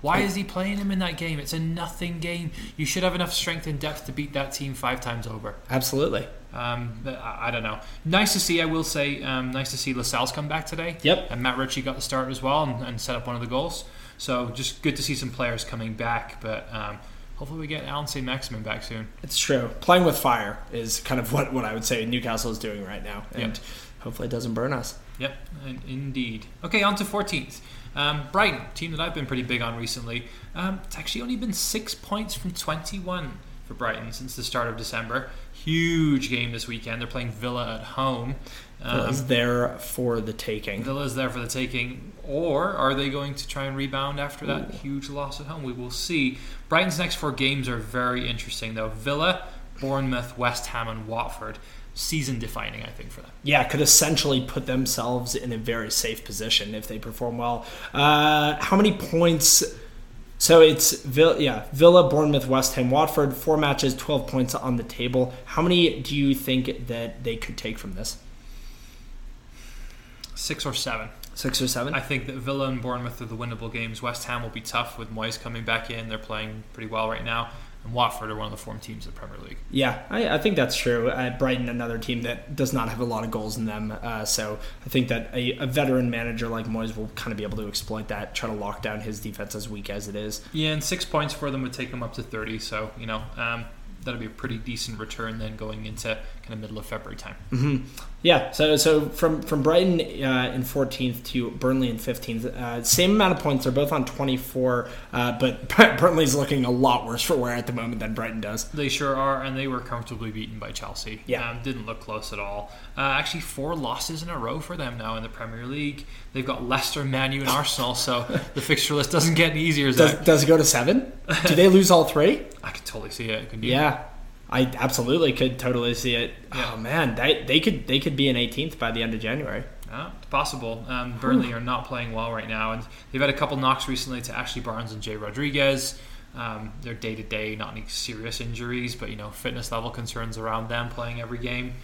Why is he playing him in that game? It's a nothing game. You should have enough strength and depth to beat that team five times over. Absolutely. Um, but I, I don't know. Nice to see, I will say, um, nice to see Lascelles come back today. Yep. And Matt Ritchie got the start as well and, and set up one of the goals. So just good to see some players coming back. But um, hopefully we get Allan Saint-Maximin back soon. It's true. Playing with fire is kind of what, what I would say Newcastle is doing right now. And Yep. hopefully it doesn't burn us. Yep, in- indeed. Okay, on to 14th. Um, Brighton, team that I've been pretty big on recently. Um, it's actually only been six points from 21 for Brighton since the start of December. Huge game this weekend. They're playing Villa at home. Um, is there for the taking. Villa's there for the taking, or are they going to try and rebound after that Ooh. huge loss at home? We will see. Brighton's next four games are very interesting, though. Villa, Bournemouth, West Ham, and Watford. Season defining, I think, for them. Yeah, could essentially put themselves in a very safe position if they perform well. Uh, how many points? So it's Villa, yeah, Villa, Bournemouth, West Ham, Watford. Four matches, twelve points on the table. How many do you think that they could take from this? Six or seven. Six or seven? I think that Villa and Bournemouth are the winnable games. West Ham will be tough with Moyes coming back in. They're playing pretty well right now. And Watford are one of the form teams of the Premier League. Yeah, I, I think that's true. Uh, Brighton, another team that does not have a lot of goals in them. Uh, so I think that a, a veteran manager like Moyes will kind of be able to exploit that, try to lock down his defense as weak as it is. Yeah, and six points for them would take them up to 30. So, you know, um, that'll be a pretty decent return then going into of middle of February time. Mm-hmm. Yeah, so so from from Brighton uh, in 14th to Burnley in 15th, uh, same amount of points. They're both on 24, uh, but Burnley's looking a lot worse for wear at the moment than Brighton does. They sure are, and they were comfortably beaten by Chelsea. Yeah, um, didn't look close at all. Uh, actually, four losses in a row for them now in the Premier League. They've got Leicester, Man U, and Arsenal, so the fixture list doesn't get any easier. Does, does, it go to seven? Do they lose all three? I could totally see it. Yeah, I absolutely could totally see it. Yeah. Oh man, they, they could they could be an 18th by the end of January. Yeah, it's possible. Um, Burnley are not playing well right now, and they've had a couple knocks recently to Ashley Barnes and Jay Rodriguez. Um, they're day to day, not any serious injuries, but you know, fitness level concerns around them playing every game.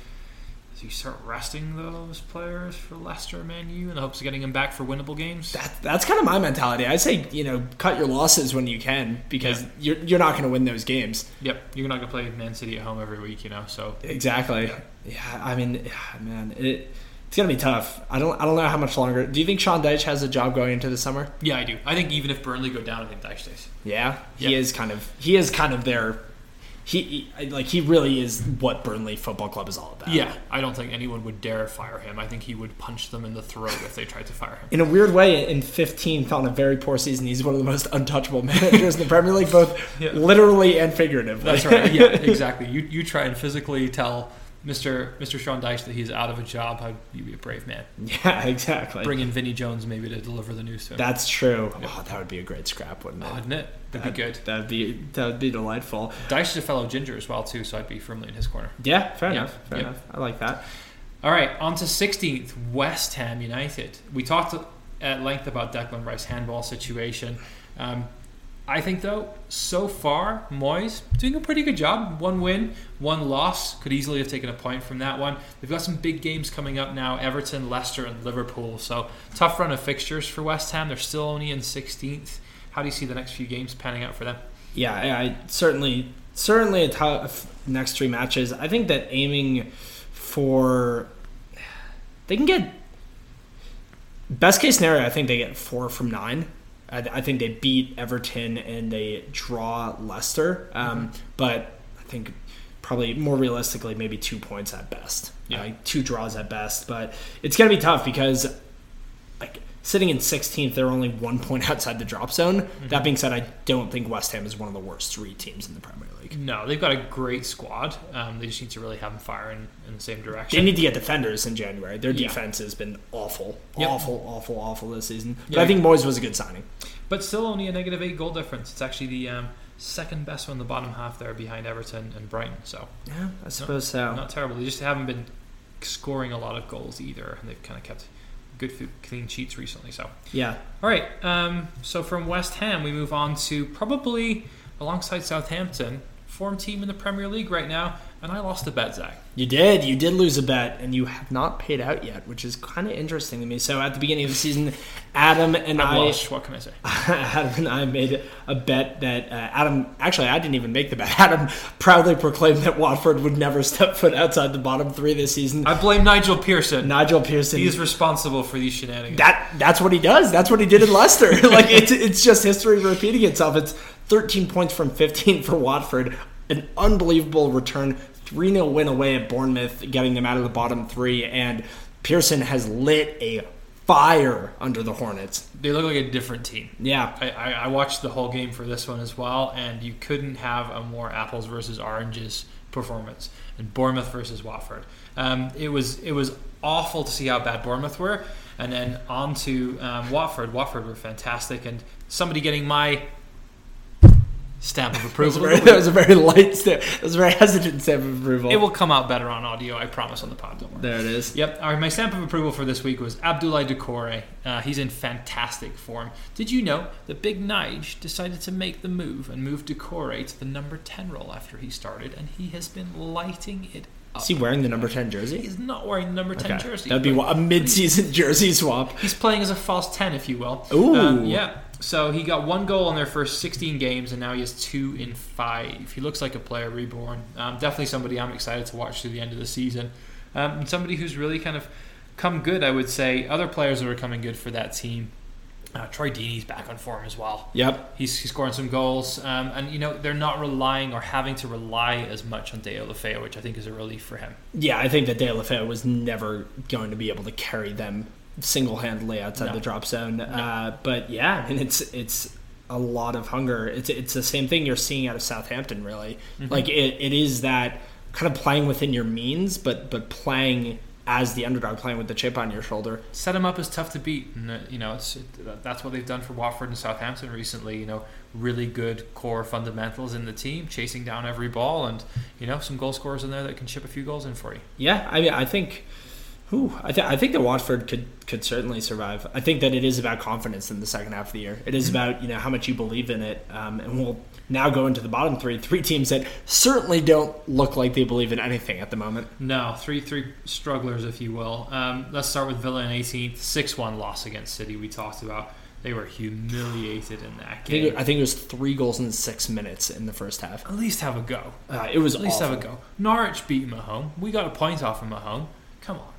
Do you start resting those players for Leicester, Man U, in the hopes of getting them back for winnable games? That, that's kind of my mentality. I say, you know, cut your losses when you can because yeah. you're, you're not going to win those games. Yep, you're not going to play Man City at home every week, you know. So exactly. Yeah, yeah I mean, yeah, man, it it's gonna be tough. I don't I don't know how much longer. Do you think Sean Dyche has a job going into the summer? Yeah, I do. I think even if Burnley go down, I think Dyche stays. Yeah, he is kind of he is kind of their he like he really is what Burnley Football Club is all about. Yeah, I don't think anyone would dare fire him. I think he would punch them in the throat if they tried to fire him. In a weird way, in 15th on a very poor season, he's one of the most untouchable managers in the Premier League, both yeah. literally and figuratively. That's right. Yeah, exactly. You you try and physically tell Mr. Mr. Sean Dyche that he's out of a job, how you be a brave man. Yeah, exactly. Bring in Vinnie Jones maybe to deliver the news to him. That's true. Yeah. Oh, that would be a great scrap, wouldn't it? Oh, wouldn't it? That'd be good. That'd be that would be delightful. Dyche is a fellow ginger as well too, so I'd be firmly in his corner. Yeah, fair yeah. enough. Fair enough. I like that. All right, on to 16th, West Ham United. We talked at length about Declan Rice handball situation. Um, I think though, so far, Moyes doing a pretty good job. One win, one loss. Could easily have taken a point from that one. They've got some big games coming up now: Everton, Leicester, and Liverpool. So tough run of fixtures for West Ham. They're still only in 16th. How do you see the next few games panning out for them? Yeah, I certainly, certainly a tough next three matches. I think that aiming for, they can get best case scenario. I think they get four from nine I, I, think they beat Everton and they draw Leicester. Um, mm-hmm. But I think probably more realistically, maybe two points at best. Yeah. Like two draws at best. But it's going to be tough because like sitting in 16th, they're only one point outside the drop zone. Mm-hmm. That being said, I don't think West Ham is one of the worst three teams in the Premier League. No, they've got a great squad. Um, they just need to really have them fire in, in, the same direction. They need to get defenders in January. Their yeah. defense has been awful, yep. awful, awful, awful this season. But yeah. I think Moyes was a good signing. But still only a negative eight goal difference. It's actually the um, second best one in the bottom half there behind Everton and Brighton. So yeah, I suppose not, so. Not terrible. They just haven't been scoring a lot of goals either, and they've kind of kept good food clean sheets recently. So yeah. All right. Um, so from West Ham, we move on to probably alongside Southampton, form team in the Premier League right now, and I lost a bet, Zach. You did. You did lose a bet, and you have not paid out yet, which is kind of interesting to me. So at the beginning of the season, Adam and I, I what can I say? Adam and I made a bet that uh, Adam. Actually, I didn't even make the bet. Adam proudly proclaimed that Watford would never step foot outside the bottom three this season. I blame Nigel Pearson. Nigel Pearson. He's responsible for these shenanigans. That that's what he does. That's what he did in Leicester. like it's it's just history repeating itself. It's 13 points from 15 for Watford. An unbelievable return 3 0 win away at Bournemouth, getting them out of the bottom three. And Pearson has lit a fire under the Hornets. They look like a different team. Yeah. I, I, I, watched the whole game for this one as well, and you couldn't have a more apples versus oranges performance. And Bournemouth versus Watford. Um, it was it was awful to see how bad Bournemouth were, and then on to um, Watford. Watford were fantastic, and somebody getting my stamp of approval. that, was very, that was a very light stamp. That was a very hesitant stamp of approval. It will come out better on audio, I promise, on the pod. Don't worry. There it is. Yep. All right, my stamp of approval for this week was Abdoulaye Doucouré. Uh, he's in fantastic form. Did you know that Big Nige decided to make the move and move Doucouré to the number 10 role after he started, and he has been lighting it up. Is he wearing the number 10 jersey? He's not wearing the number 10 okay. jersey. That'd be a mid season jersey swap. He's playing as a false 10, if you will. Ooh. Um, yeah. So he got one goal in their first 16 games, and now he has two in five. He looks like a player reborn. Um, definitely somebody I'm excited to watch through the end of the season. Um, and somebody who's really kind of come good, I would say. Other players that are coming good for that team. Uh, Troy Deeney's back on form as well. Yep. He's, he's scoring some goals, um, and you know they're not relying or having to rely as much on Deulofeu, which I think is a relief for him. Yeah, I think that Deulofeu was never going to be able to carry them single-handedly outside No. the drop zone. Uh, but yeah, I mean it's it's a lot of hunger. It's it's the same thing you're seeing out of Southampton. Really, like it, it is that kind of playing within your means, but but playing as the underdog, playing with the chip on your shoulder. set them up as tough to beat, and uh, you know it's it, that's what they've done for Watford and Southampton recently. You know, really good core fundamentals in the team, chasing down every ball, and you know some goal scorers in there that can chip a few goals in for you. Yeah, I mean, I think, whew, I, th- I think that Watford could could certainly survive. I think that it is about confidence in the second half of the year. It is about you know how much you believe in it, um, and we'll now go into the bottom three, three teams that certainly don't look like they believe in anything at the moment. No, three three strugglers, if you will. Um, let's start with Villa in 18th, six one loss against City. We talked about they were humiliated in that I game. think, I think it was three goals in six minutes in the first half. At least have a go. Uh, it was At least awful. have a go. Norwich beat them at home. We got a point off them at home. Come on,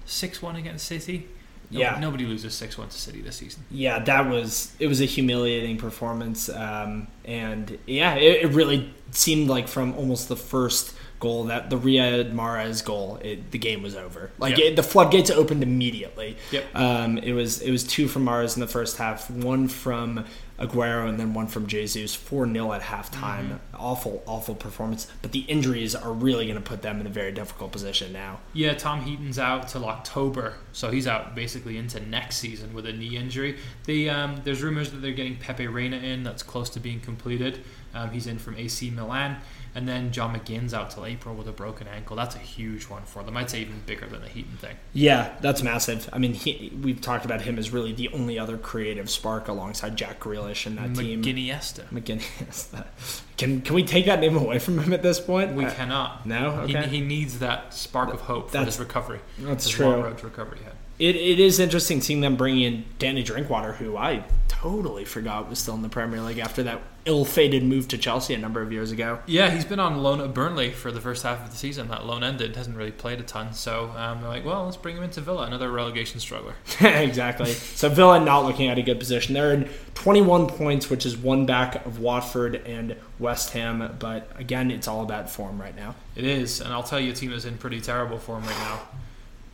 six one against City. No- Yeah. nobody loses six one to City this season. Yeah, that was it was a humiliating performance, um, and yeah, it, it really seemed like from almost the first goal that the Riyad Mahrez goal, it, the game was over. Like Yep. it, the floodgates opened immediately. Yep. Um, it was it was two from Mahrez in the first half, one from Aguero, and then one from Jesus. Four 0 at halftime. Mm-hmm. Awful, awful performance. But the injuries are really going to put them in a very difficult position now. Yeah, Tom Heaton's out till October, so he's out basically into next season with a knee injury. The um, there's rumors that they're getting Pepe Reina in. That's close to being completed. Um, he's in from AC Milan, and then John McGinn's out till April with a broken ankle. That's a huge one for them. I'd say even bigger than the Heaton thing. Yeah, that's massive. I mean, he, we've talked about him as really the only other creative spark alongside Jack Grealish in that team. McGinniesta. McGinnis. Can can we take that name away from him at this point? We Uh, cannot. No? He, Okay. he needs that spark of hope for That's- his recovery. That's his true. long road to recovery ahead. It, it is interesting seeing them bring in Danny Drinkwater, who I totally forgot was still in the Premier League after that ill-fated move to Chelsea a number of years ago. Yeah, he's been on loan at Burnley for the first half of the season. That loan ended, hasn't really played a ton. So um, they're like, well, let's bring him into Villa, another relegation struggler. exactly. So Villa not looking at a good position. They're in 21 points, which is one back of Watford and West Ham. But again, it's all about form right now. It is, and I'll tell you, a team is in pretty terrible form right now.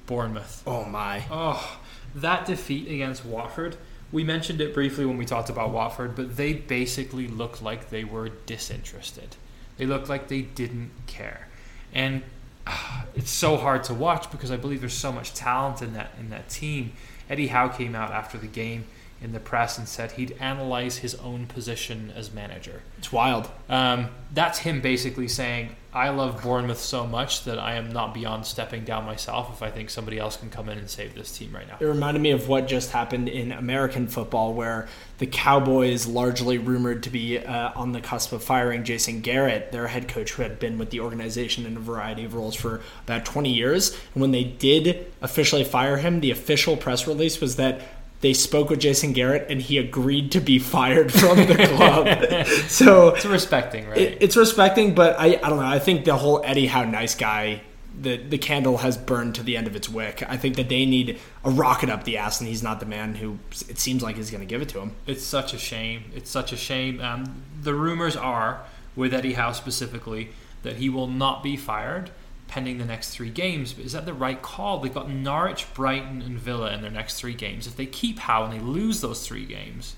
Bournemouth. Oh my. Oh, that defeat against Watford. We mentioned it briefly when we talked about Watford, but they basically looked like they were disinterested. They looked like they didn't care, and ah, it's so hard to watch because I believe there's so much talent in that in that team. Eddie Howe came out after the game in the press and said he'd analyze his own position as manager. It's wild. Um, that's him basically saying, I love Bournemouth so much that I am not beyond stepping down myself if I think somebody else can come in and save this team right now. It reminded me of what just happened in American football, where the Cowboys, largely rumored to be uh, on the cusp of firing Jason Garrett, their head coach, who had been with the organization in a variety of roles for about 20 years. And when they did officially fire him, the official press release was that they spoke with Jason Garrett and he agreed to be fired from the club. so It's respecting, right? it, it's respecting, but I, I don't know. I think the whole Eddie Howe nice guy, the the candle has burned to the end of its wick. I think that they need a rocket up the ass, and he's not the man who it seems like is going to give it to him. It's such a shame. It's such a shame. Um, the rumors are, with Eddie Howe specifically, that he will not be fired pending the next three games. But is that the right call? They've got Norwich, Brighton, and Villa in their next three games. If they keep Howe and they lose those three games,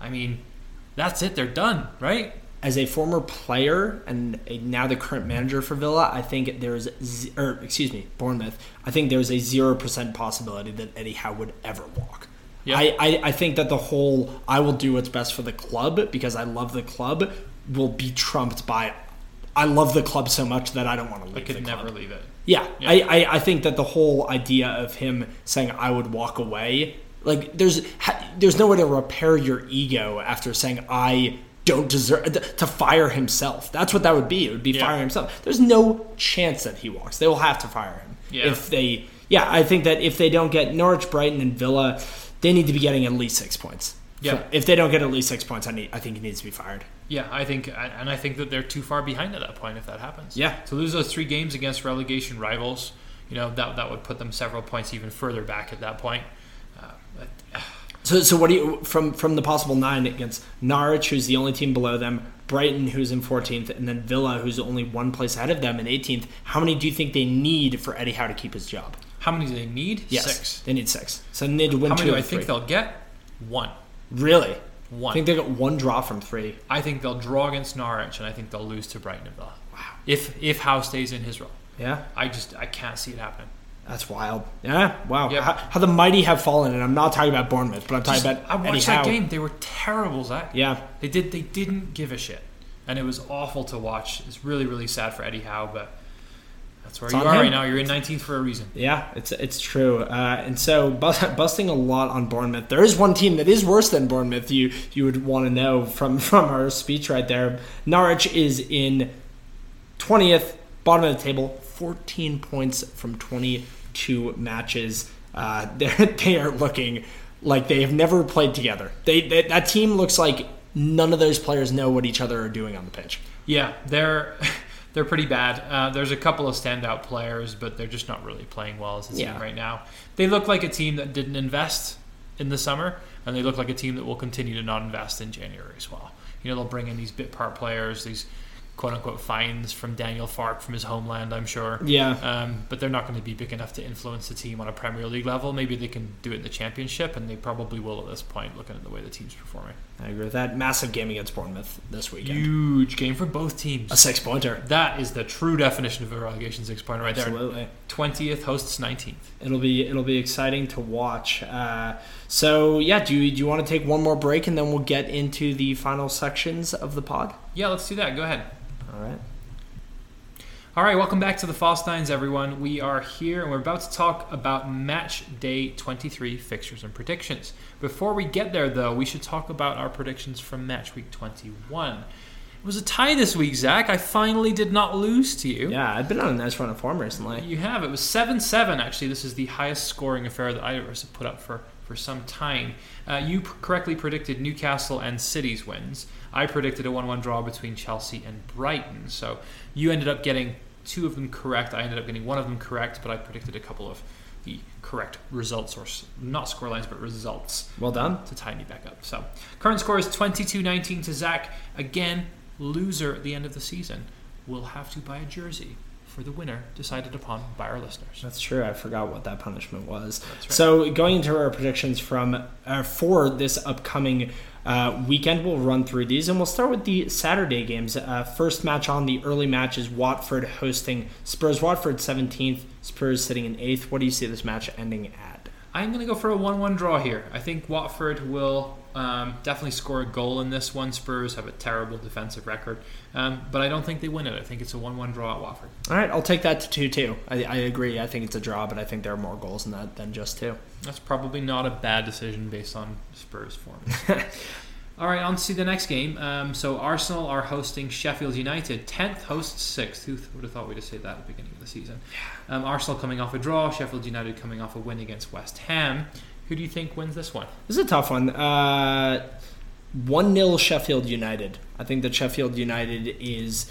I mean, that's it. They're done, right? As a former player and a, now the current manager for Villa, I think there's, z- or excuse me, Bournemouth. I think there's a zero percent possibility that Eddie Howe would ever walk. Yeah. I, I, I think that the whole I will do what's best for the club because I love the club will be trumped by I love the club so much that I don't want to I leave could the never leave it. Yeah, Yeah. I, I, I think that the whole idea of him saying I would walk away, like there's there's no way to repair your ego after saying I don't deserve to fire himself. That's what that would be. It would be Yeah. firing himself. There's no chance that he walks. They will have to fire him Yeah. if they. Yeah, I think that if they don't get Norwich, Brighton, and Villa, they need to be getting at least six points. Yeah. If they don't get at least six points, I need. I think he needs to be fired. Yeah, I think, and I think that they're too far behind at that point if that happens. Yeah. to lose those three games against relegation rivals, you know that that would put them several points even further back at that point. Uh, but, So, so what do you from from the possible nine against Norwich, who's the only team below them, Brighton, who's in 14th, and then Villa, who's only one place ahead of them in 18th. How many do you think they need for Eddie Howe to keep his job? How many do they need? Yes, Six. They need six. So they need to win How two many do I the think they'll get? One. Really? One. I think they got one draw from three. I think they'll draw against Norwich, and I think they'll lose to Brighton and Villa. Wow. If if Howe stays in his role, Yeah, I just I can't see it happening. that's wild. Yeah, wow. Yep. How, how the mighty have fallen, and I'm not talking about Bournemouth, but I'm talking Just- about I Eddie watched that game; they were terrible, Zach. Yeah, They did. They didn't give a shit, and it was awful to watch. It's really, really sad for Eddie Howe, but that's where It's you are him. right now. You're in 19th for a reason. Yeah, it's it's true, uh, and so bust, busting a lot on Bournemouth. There is one team that is worse than Bournemouth. You you would want to know from from our speech right there. Norwich is in twentieth, bottom of the table, fourteen points from twenty two matches. Uh, they they are looking like they have never played together. They, they that team looks like none of those players know what each other are doing on the pitch. Yeah, they're they're pretty bad. Uh, there's a couple of standout players, but they're just not really playing well as a team Yeah. right now. They look like a team that didn't invest in the summer, and they look like a team that will continue to not invest in January as well. You know, they'll bring in these bit part players, these quote unquote finds from Daniel Farke from his homeland, I'm sure. Yeah, Um, but they're not going to be big enough to influence the team on a Premier League level. Maybe they can do it in the Championship, and they probably will at this point, looking at the way the team's performing. I agree with that. Massive game against Bournemouth this weekend. Huge game for both teams. a six pointer. That is the true definition of a relegation six pointer right there. Absolutely. Twentieth hosts nineteenth. It'll be it'll be exciting to watch. Uh, so yeah, do you, do you want to take one more break and then we'll get into the final sections of the pod? Yeah, let's do that. Go ahead. All right. All right, welcome back to the Fallsteins, everyone. We are here and we're about to talk about match day 23 fixtures and predictions. Before we get there, though, we should talk about our predictions from match week 21. It was a tie this week, Zach. I finally did not lose to you. Yeah, I've been on a nice run of form recently. You have. It was 7 7, actually. This is the highest scoring affair that either of us have put up for, for some time. Uh, you p- correctly predicted Newcastle and City's wins. I predicted a 1 1 draw between Chelsea and Brighton. So you ended up getting two of them correct. I ended up getting one of them correct, but I predicted a couple of the correct results, or not score lines, but results Well done. to tie me back up. So current score is 22 19 to Zach. Again, loser at the end of the season will have to buy a jersey for the winner decided upon by our listeners. That's true. I forgot what that punishment was. Right. So going into our predictions from uh, for this upcoming uh, weekend, we'll run through these, and we'll start with the Saturday games. Uh, first match on the early match is Watford hosting Spurs. Watford 17th, Spurs sitting in eighth. What do you see this match ending at? I'm going to go for a 1 1 draw here. I think Watford will um, definitely score a goal in this one. Spurs have a terrible defensive record, um, but I don't think they win it. I think it's a 1 1 draw at Watford. All right, I'll take that to two two. I, I agree. I think it's a draw, but I think there are more goals in that than just two. That's probably not a bad decision based on Spurs' form. All right, on to the next game. Um, so Arsenal are hosting Sheffield United. Tenth hosts sixth. Who would have thought we'd have said that at the beginning of the season? Um, Arsenal coming off a draw. Sheffield United coming off a win against West Ham. Who do you think wins this one? This is a tough one. Uh, one 0 Sheffield United. I think that Sheffield United is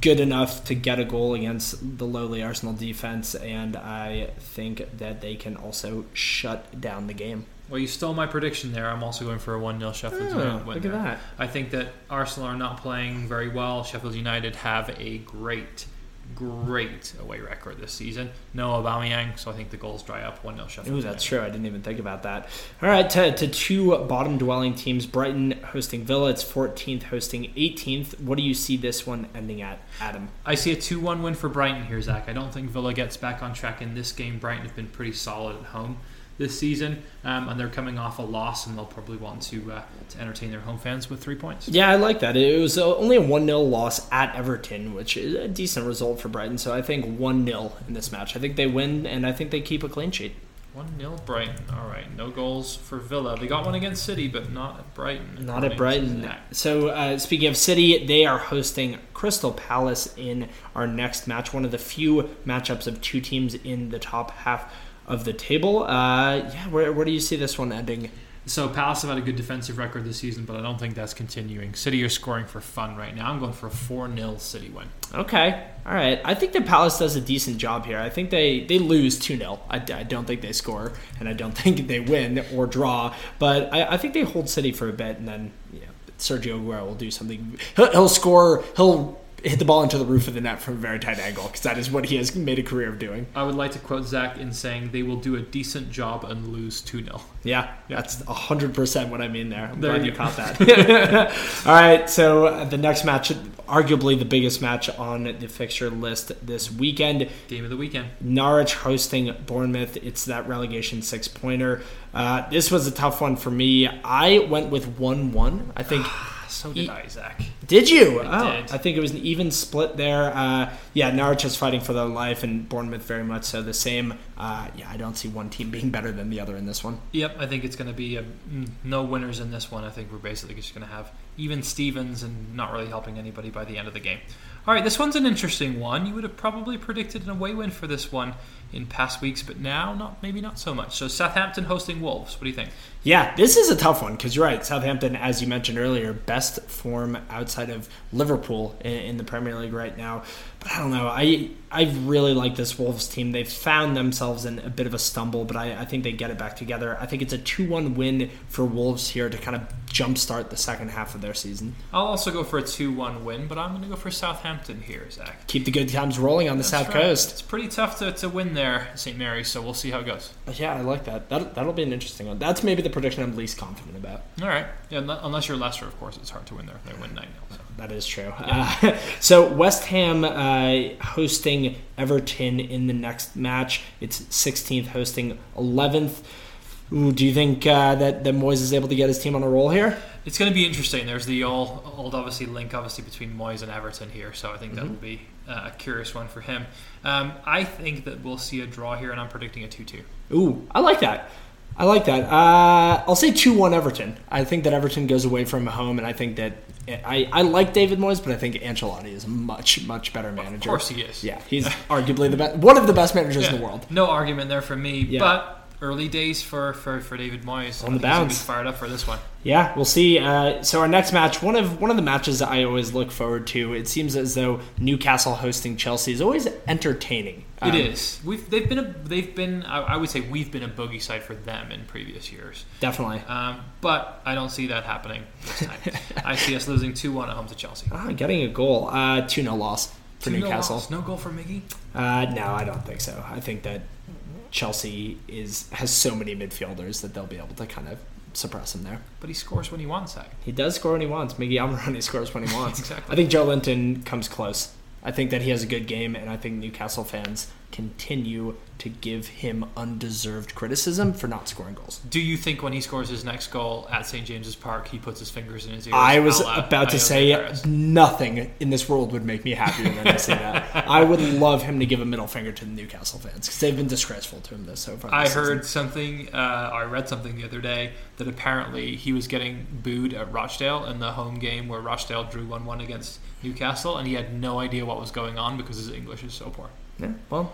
good enough to get a goal against the lowly Arsenal defense, and I think that they can also shut down the game. Well, you stole my prediction there. I'm also going for a 1 0 Sheffield Oh, United win. look at there. that. I think that Arsenal are not playing very well. Sheffield United have a great, great away record this season. No Aubameyang, so I think the goals dry up 1 0 Sheffield Ooh, that's true. I didn't even think about that. All right, to, to two bottom dwelling teams Brighton hosting Villa. It's 14th hosting 18th. What do you see this one ending at, Adam? I see a 2 1 win for Brighton here, Zach. I don't think Villa gets back on track in this game. Brighton have been pretty solid at home this season, um, and they're coming off a loss, and they'll probably want to, uh, to entertain their home fans with three points. Yeah, I like that. It was uh, only a 1 0 loss at Everton, which is a decent result for Brighton. So I think 1 0 in this match. I think they win, and I think they keep a clean sheet. 1 0 Brighton. All right. No goals for Villa. They got one against City, but not at Brighton. Not at Brighton. So, uh, speaking of City, they are hosting Crystal Palace in our next match. One of the few matchups of two teams in the top half of the table. Uh, yeah, where, where do you see this one ending? So Palace have had a good defensive record this season, but I don't think that's continuing. City are scoring for fun right now. I'm going for a 4 0 City win. Okay. All right. I think that Palace does a decent job here. I think they, they lose 2 0. I, I don't think they score, and I don't think they win or draw. But I, I think they hold City for a bit, and then yeah, Sergio Aguero will do something. He'll, he'll score. He'll hit the ball into the roof of the net from a very tight angle because that is what he has made a career of doing. I would like to quote Zach in saying they will do a decent job and lose 2 0. Yeah, that's 100% what I mean there. I'm There glad you caught that. All right, so uh, the next match, arguably the biggest match on the fixture list this weekend Game of the weekend. Norwich hosting Bournemouth. It's that relegation six pointer. Uh, this was a tough one for me. I went with 1 1. I think. So did did I, Zach. Did you? I oh, did. I think it was an even split there. Uh, yeah, Norwich is fighting for their life, and Bournemouth very much so the same. Uh, yeah, I don't see one team being better than the other in this one. Yep, I think it's going to be a, mm, no winners in this one. I think we're basically just going to have even Stevens and not really helping anybody by the end of the game. All right, this one's an interesting one. You would have probably predicted an away win for this one in past weeks, but now not maybe not so much. So Southampton hosting Wolves. What do you think? Yeah, this is a tough one because you're right. Southampton, as you mentioned earlier, best form outside of Liverpool in, in the Premier League right now. I don't know. I I really like this Wolves team. They've found themselves in a bit of a stumble, but I, I think they get it back together. I think it's a 2 1 win for Wolves here to kind of jumpstart the second half of their season. I'll also go for a 2 1 win, but I'm going to go for Southampton here, Zach. Keep the good times rolling on the That's South right. Coast. It's pretty tough to, to win there, St. Mary's, so we'll see how it goes. Uh, yeah, I like that. That'll, that'll be an interesting one. That's maybe the prediction I'm least confident about. All right. Yeah, unless you're Leicester, of course, it's hard to win there. They win 9 0. So. That is true. Uh, so West Ham uh, hosting Everton in the next match. It's 16th hosting 11th. Ooh, do you think uh, that that Moyes is able to get his team on a roll here? It's going to be interesting. There's the old, old obviously link obviously between Moyes and Everton here, so I think that will be uh, a curious one for him. Um, I think that we'll see a draw here, and I'm predicting a 2-2. Ooh, I like that. I like that. Uh, I'll say 2 1 Everton. I think that Everton goes away from home, and I think that I, I like David Moyes, but I think Ancelotti is a much, much better manager. Of course he is. Yeah, he's arguably the best, one of the best managers in the world. No argument there for me, Yeah. but early days for, for, for David Moyes. On the think he's gonna bounce. fired up for this one. Yeah, we'll see. Uh, so our next match, one of one of the matches that I always look forward to. It seems as though Newcastle hosting Chelsea is always entertaining. It Um, is. We've they've been a they've been I, I would say we've been a bogey side for them in previous years. definitely. Um, but I don't see that happening this time. I see us losing two one at home to Chelsea. Ah, getting a goal, uh, two 0 loss for 2-0 Newcastle. loss. No goal for Miggy. Uh, no, I don't think so. I think that Chelsea is has so many midfielders that they'll be able to kind of suppress him there. But he scores when he wants, Zach. He does score when he wants. Miggy Almiron scores when he wants. Exactly. I think Joelinton comes close. I think that he has a good game, and I think Newcastle fans continue to give him undeserved criticism for not scoring goals. Do you think when he scores his next goal at St James's Park, he puts his fingers in his ears? I was about to say nothing in this world would make me happier than to say that. I would love him to give a middle finger to the Newcastle fans because they've been disgraceful to him this so far. I this season. heard something. Uh, I read something the other day that apparently he was getting booed at Rochdale in the home game where Rochdale drew one-one against Newcastle, and he had no idea what was going on because his English is so poor. Yeah, well,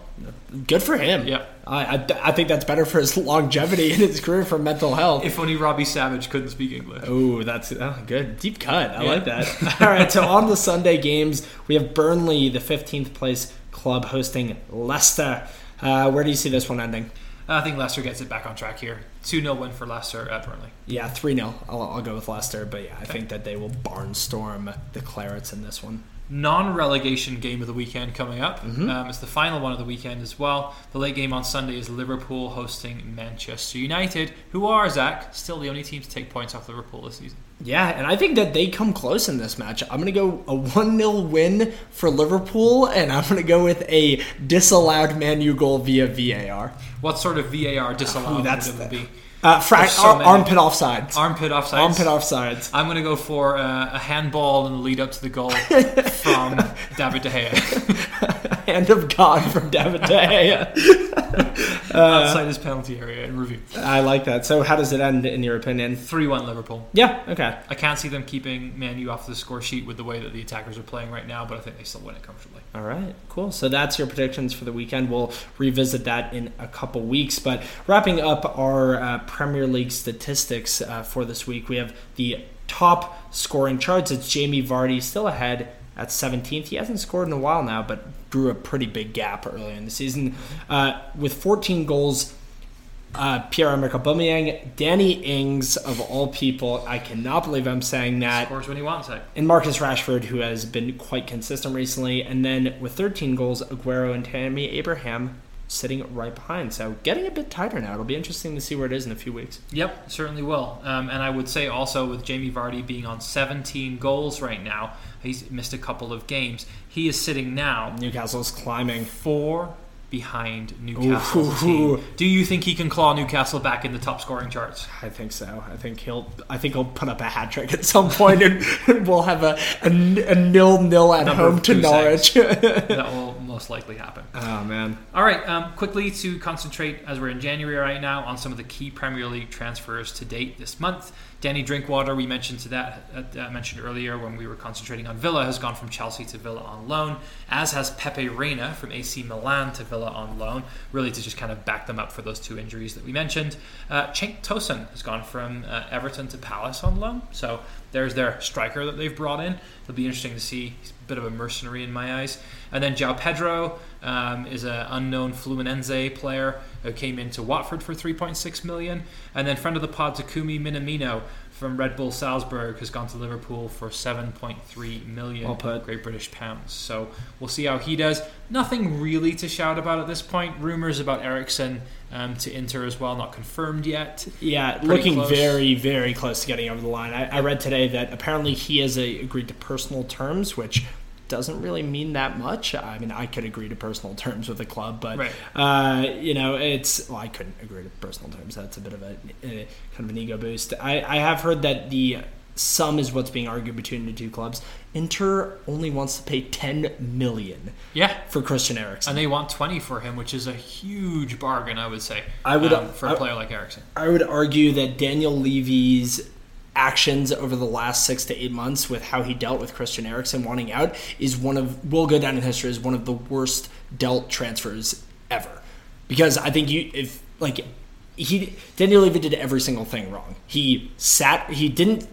good for him. Yeah. I, I, I think that's better for his longevity in his career for mental health. If only Robbie Savage couldn't speak English. Oh, that's oh, good. Deep cut. I Yeah. like that. All right, so on the Sunday games, we have Burnley, the 15th place club, hosting Leicester. Uh, where do you see this one ending? I think Leicester gets it back on track here. 2 0 win for Leicester at Burnley. Yeah, 3 0. I'll, I'll go with Leicester, but yeah, I think that they will barnstorm the Clarets in this one. Non relegation game of the weekend coming up. Mm-hmm. Um, it's the final one of the weekend as well. The late game on Sunday is Liverpool hosting Manchester United, who are, Zach, still the only team to take points off Liverpool this season. Yeah, and I think that they come close in this match. I'm going to go a 1 0 win for Liverpool, and I'm going to go with a disallowed Man U goal via VAR. What sort of VAR disallowed that's would it the- be? Uh, fra- so ar- armpit offsides. Armpit offsides. Armpit offsides. I'm going to go for uh, a handball in the lead up to the goal from David De Gea. hand of God from David De Gea. outside his penalty area in review. I like that. So, how does it end in your opinion? Three one Liverpool. Yeah. Okay. I can't see them keeping Man U off the score sheet with the way that the attackers are playing right now, but I think they still win it comfortably. All right, cool. So that's your predictions for the weekend. We'll revisit that in a couple weeks. But wrapping up our uh, Premier League statistics uh, for this week, we have the top scoring charts. It's Jamie Vardy still ahead at 17th. He hasn't scored in a while now, but drew a pretty big gap earlier in the season uh, with 14 goals. Uh, Pierre-Emerick Aubameyang, Danny Ings of all people. I cannot believe I'm saying that Scores when he wants it. and Marcus Rashford, who has been quite consistent recently, and then with 13 goals, Aguero and Tammy Abraham sitting right behind. So getting a bit tighter now. It'll be interesting to see where it is in a few weeks. Yep, certainly will. Um, and I would say also with Jamie Vardy being on 17 goals right now, he's missed a couple of games. He is sitting now Newcastle's climbing. four behind Newcastle. Do you think he can claw Newcastle back in the top scoring charts? I think so. I think he'll. I think he'll put up a hat trick at some point, and we'll have a a, a nil nil at Number home to Norwich. that will most likely happen. oh man. All right, um, quickly to concentrate as we're in January right now on some of the key Premier League transfers to date this month. Danny Drinkwater, we mentioned to that uh, mentioned earlier when we were concentrating on Villa, has gone from Chelsea to Villa on loan, as has Pepe Reina from AC Milan to Villa on loan, really to just kind of back them up for those two injuries that we mentioned. Uh, Cenk has gone from uh, Everton to Palace on loan, so there's their striker that they've brought in. It'll be interesting to see. He's a bit of a mercenary in my eyes. And then João Pedro um, is an unknown Fluminense player who came into Watford for 3.6 million. And then friend of the pod Takumi Minamino from Red Bull Salzburg has gone to Liverpool for 7.3 million. Great British pounds. So we'll see how he does. Nothing really to shout about at this point. Rumors about Eriksen um, to Inter as well, not confirmed yet. Yeah, Pretty looking close. very, very close to getting over the line. I, I read today that apparently he has a, agreed to personal terms, which doesn't really mean that much. I mean, I could agree to personal terms with a club, but Right. uh, you know, it's well, I couldn't agree to personal terms. That's a bit of a, a kind of an ego boost. I, I have heard that the sum is what's being argued between the two clubs. Inter only wants to pay ten million Yeah. for Christian Eriksen. And they want 20 for him, which is a huge bargain, I would say. I would- um, for a player like Eriksen. I would argue that Daniel Levy's actions over the last six to eight months with how he dealt with Christian Eriksen wanting out is one of will go down in history as one of the worst dealt transfers ever. Because I think you if like he Daniel Levy did every single thing wrong. He sat he didn't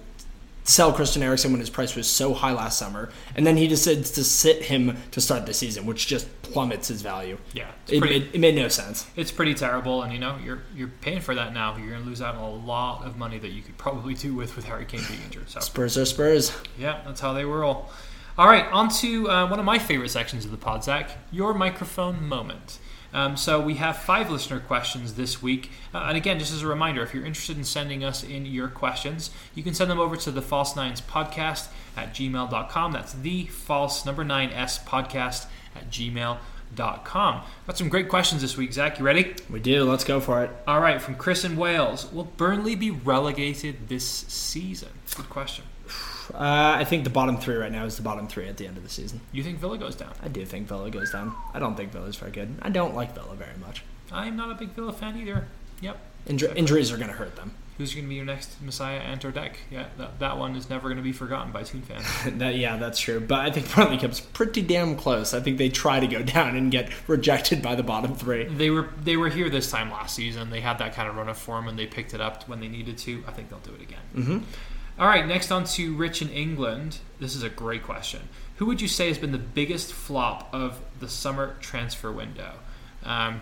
sell Christian Eriksen when his price was so high last summer, and then he decides to sit him to start the season, which just plummets his value. Yeah. It, pretty, it, it made no sense. it's pretty terrible, and you know, you're you're paying for that now. You're going to lose out on a lot of money that you could probably do with with Harry Kane being injured. So, Spurs are Spurs. yeah, that's how they roll. All right, on to uh, one of my favorite sections of the pod, Zach, your microphone moment. Um, so we have five listener questions this week. Uh, and again, just as a reminder, if you're interested in sending us in your questions, you can send them over to the False Nines podcast at gmail.com. That's the false number nine S podcast at gmail.com. Got some great questions this week, Zach. You ready? We do. Let's go for it. All right, from Chris in Wales. Will Burnley be relegated this season? Good question. Uh, I think the bottom three right now is the bottom three at the end of the season. You think Villa goes down? I do think Villa goes down. I don't think Villa's very good. I don't like Villa very much. I'm not a big Villa fan either. Yep. Inju- injuries are going to hurt them. Who's going to be your next Messiah enter deck? Yeah, that, that one is never going to be forgotten by Toon fans. that, yeah, that's true. But I think Burnley comes pretty damn close. I think they try to go down and get rejected by the bottom three. they were they were here this time last season. They had that kind of run of form and they picked it up when they needed to. I think they'll do it again. Mm-hmm. All right, next on to Rich in England. This is a great question. Who would you say has been the biggest flop of the summer transfer window? Um,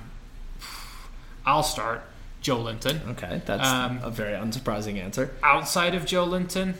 I'll start. Joelinton. Okay, that's Um, a very unsurprising answer. Outside of Joelinton,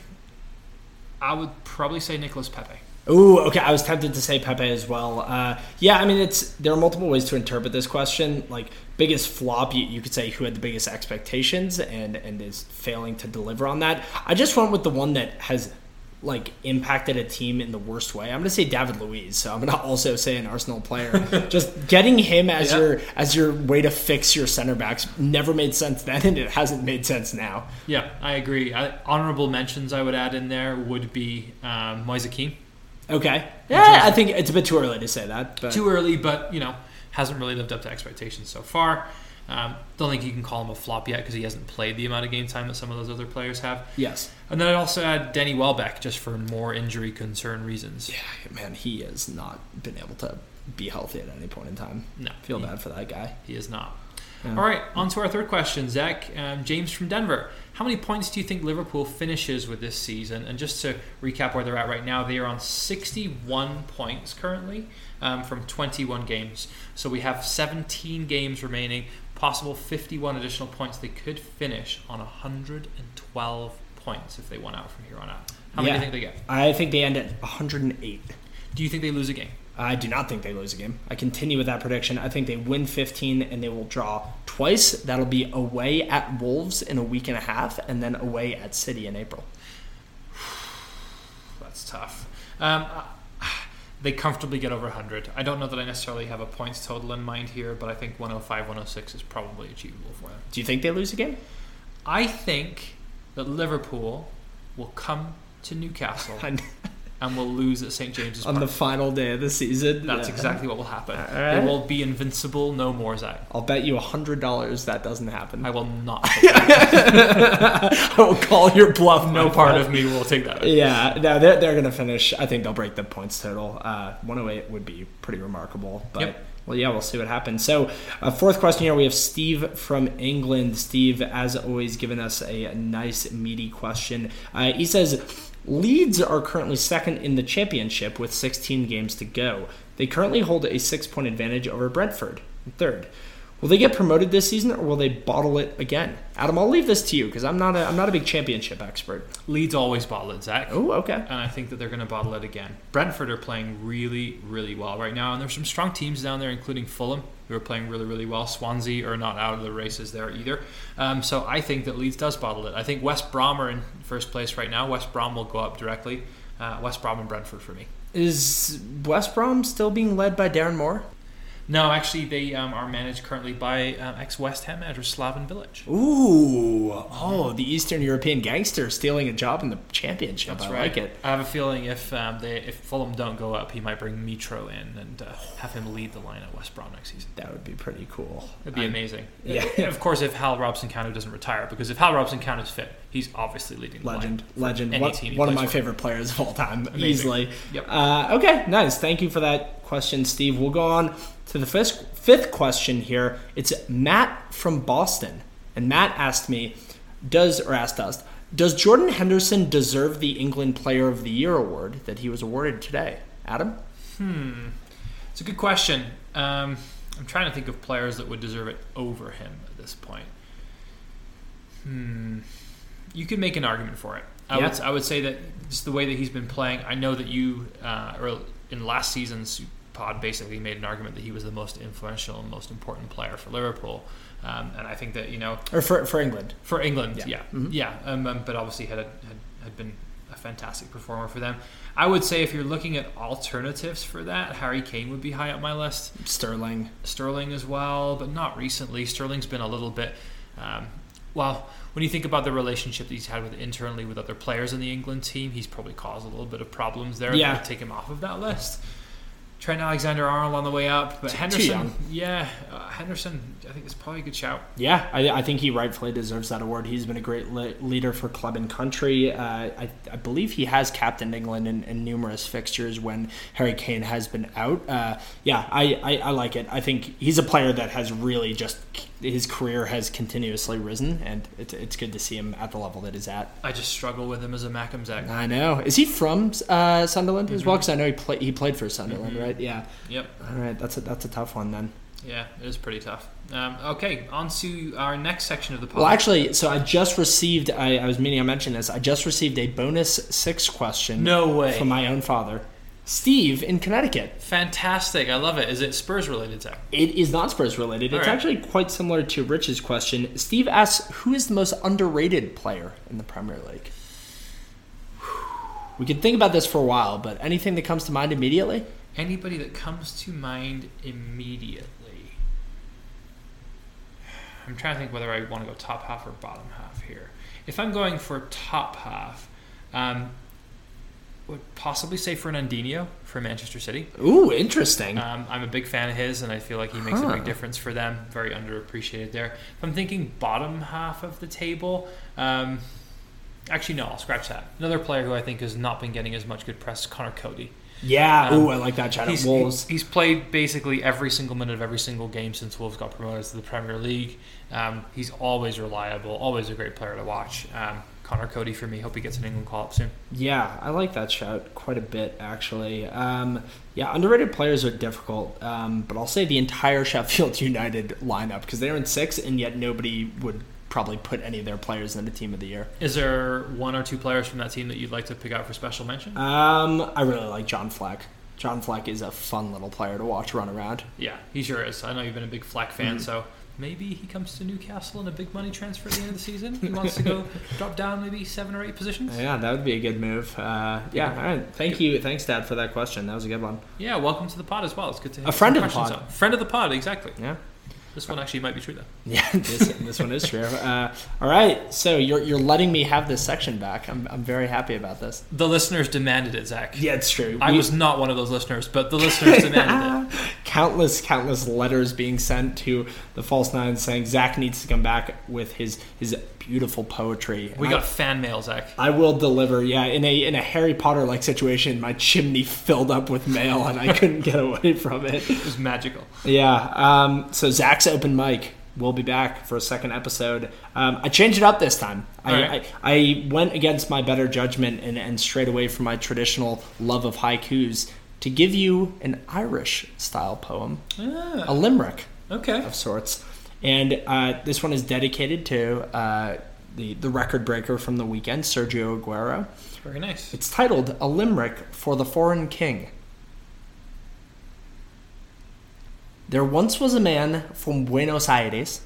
I would probably say Nicolas Pepe. Ooh, okay. I was tempted to say Pepe as well. Uh, yeah, I mean, it's there are multiple ways to interpret this question. Like biggest flop, you, you could say who had the biggest expectations and and is failing to deliver on that. I just went with the one that has like impacted a team in the worst way. I'm gonna say David Luiz. So I'm gonna also say an Arsenal player. just getting him as Yeah. your as your way to fix your center backs never made sense then, and it hasn't made sense now. Yeah, I agree. I, honorable mentions I would add in there would be um, Moise Kean. Okay. Yeah, I think it's a bit too early to say that. But Too early, but you know hasn't really lived up to expectations so far. Um, don't think you can call him a flop yet because he hasn't played the amount of game time that some of those other players have. yes. And then I'd also add Danny Welbeck just for more injury concern reasons. Yeah, man, he has not been able to be healthy at any point in time. No, Feel he, bad for that guy. He is not. Yeah. All right, on to our third question, Zach. Um, James from Denver. How many points do you think Liverpool finishes with this season? And just to recap where they're at right now, they are on 61 points currently um, from 21 games. So we have 17 games remaining, possible 51 additional points. They could finish on 112 points if they won out from here on out. How many do you think they get? I think they end at 108. Do you think they lose a game? I do not think they lose a game. I continue with that prediction. I think they win 15 and they will draw twice. That'll be away at Wolves in a week and a half, and then away at City in April. That's tough. Um, they comfortably get over 100. I don't know that I necessarily have a points total in mind here, but I think 105, 106 is probably achievable for them. Do you think they lose a game? I think that Liverpool will come to Newcastle and will lose at St James's On Park. the final day of the season. That's Yeah. exactly what will happen. All They will be invincible no more, Zach. I'll bet you $100 that doesn't happen. I will not. I will call your bluff. no part friend. of me will take that. Yeah, no, they're, they're going to finish. I think they'll break the points total. Uh, 108 would be pretty remarkable. But, Yep. well, yeah, we'll see what happens. So, uh, fourth question here we have Steve from England. Steve, as always, giving us a nice, meaty question. Uh, he says Leeds are currently second in the championship with 16 games to go. They currently hold a six point advantage over Brentford, third. Will they get promoted this season, or will they bottle it again? Adam, I'll leave this to you because I'm not a I'm not a big championship expert. Leeds always bottle it, Zach. Oh, okay. and I think that they're going to bottle it again. Brentford are playing really, really well right now, and there's some strong teams down there, including Fulham, who are playing really, really well. Swansea are not out of the races there either. Um, so I think that Leeds does bottle it. I think West Brom are in first place right now. West Brom will go up directly. Uh, West Brom and Brentford for me. Is West Brom still being led by Darren Moore? No, actually, they um, are managed currently by uh, ex West Ham manager Slaven Bilić. Ooh, oh, the Eastern European gangster stealing a job in the championship. That's I right. like it. I have a feeling if um, they if Fulham don't go up, he might bring Mitro in and uh, have him lead the line at West Brom next season. That would be pretty cool. It'd be amazing. yeah. of course, if Hal Robson-Kanu doesn't retire, because if Hal Robson-Kanu is fit, he's obviously leading the Legend, legend. One, one of my for. favorite players of all time, Amazing. easily. Yep. Uh, okay, nice. Thank you for that question, Steve. We'll go on to the fifth, fifth question here. It's Matt from Boston. And Matt asked me, does, or asked us, does Jordan Henderson deserve the England Player of the Year award that he was awarded today? Adam? Hmm. It's a good question. Um, I'm trying to think of players that would deserve it over him at this point. Hmm. You could make an argument for it. I Yeah. would I would say that just the way that he's been playing. I know that you uh, or in last season's pod basically made an argument that he was the most influential and most important player for Liverpool. Um, and I think that you know Or for, for England? for England, Yeah. yeah, Mhm. yeah, um, um, but obviously had, had had been a fantastic performer for them. I would say if you're looking at alternatives for that, Harry Kane would be high up my list. Sterling. Sterling as well, but not recently. Sterling's been a little bit. Um, well, when you think about the relationship that he's had with internally with other players in the England team, he's probably caused a little bit of problems there. Yeah. take him off of that list. Trent Alexander-Arnold on the way up, but Henderson, yeah, uh, Henderson, I think is probably a good shout. Yeah, I, I think he rightfully deserves that award. He's been a great le- leader for club and country. Uh, I, I believe he has captained England in, in numerous fixtures when Harry Kane has been out. Uh, yeah, I, I, I like it. I think he's a player that has really just his career has continuously risen, and it's, it's good to see him at the level that he's at. I just struggle with him as a Mackem Zach. I know. Is he from uh, Sunderland as well? Because I know he play, he played for Sunderland, Mhm. right? Yeah. Yep. All right, that's a that's a tough one then. Yeah, it is pretty tough. Um, okay, on to our next section of the pod. Well, actually, so I just received. I, I was meaning I mentioned this. I just received a bonus six question. no way. from my own father, Steve in Connecticut. Fantastic. I love it. Is it Spurs related, Zach? It is not Spurs related. It's All right. actually quite similar to Rich's question. Steve asks, "Who is the most underrated player in the Premier League?" We could think about this for a while, but anything that comes to mind immediately? Anybody that comes to mind immediately? I'm trying to think whether I want to go top half or bottom half here. If I'm going for top half, um, would possibly say Fernandinho for Manchester City. Ooh, interesting. Um, I'm a big fan of his, and I feel like he makes a big difference for them. Very underappreciated there. If I'm thinking bottom half of the table, um, actually no, I'll scratch that. Another player who I think has not been getting as much good press, Conor Coady. yeah. um, Ooh, I like that chat He's, Wolves. he's played basically every single minute of every single game since Wolves got promoted to the Premier League. Um, he's always reliable, always a great player to watch. Um, Conor Coady for me. Hope he gets an England call up soon. Yeah, I like that shout quite a bit, actually. Um, yeah, underrated players are difficult, um, but I'll say the entire Sheffield United lineup because they're in six, and yet nobody would probably put any of their players in the team of the year. Is there one or two players from that team that you'd like to pick out for special mention? Um, I really like John Fleck. John Fleck is a fun little player to watch run around. Yeah, he sure is. I know you've been a big Fleck fan, Mhm. so maybe he comes to Newcastle in a big money transfer at the end of the season. He wants to go drop down maybe seven or eight positions. Yeah, that would be a good move. Uh, yeah, all right. Thank you. Thanks, Dad, for that question. That was a good one. Yeah, welcome to the pod as well. It's good to have A friend of the pod. up. Friend of the pod, exactly. Yeah. This one actually might be true though. Yeah, this, this one is true. Uh, all right, so you're, you're letting me have this section back. I'm, I'm very happy about this. The listeners demanded it, Zach. Yeah, it's true. I We- was not one of those listeners, but the listeners demanded it. countless, countless letters being sent to the False Nine saying Zach needs to come back with his his beautiful poetry. We And got I, fan mail, Zach. I will deliver. Yeah, in a in a Harry Potter like situation, my chimney filled up with mail and I couldn't get away from it. It was magical. Yeah. Um, so Zach's open mic. We'll be back for a second episode. Um, I changed it up this time. I, Alright. I, I went against my better judgment and, and strayed away from my traditional love of haikus to give you an Irish style poem, Ah, a limerick okay. of sorts. And uh, this one is dedicated to uh, the, the record breaker from the weekend, Sergio Aguero. Very nice. It's titled A Limerick for the Foreign King. There once was a man from Buenos Aires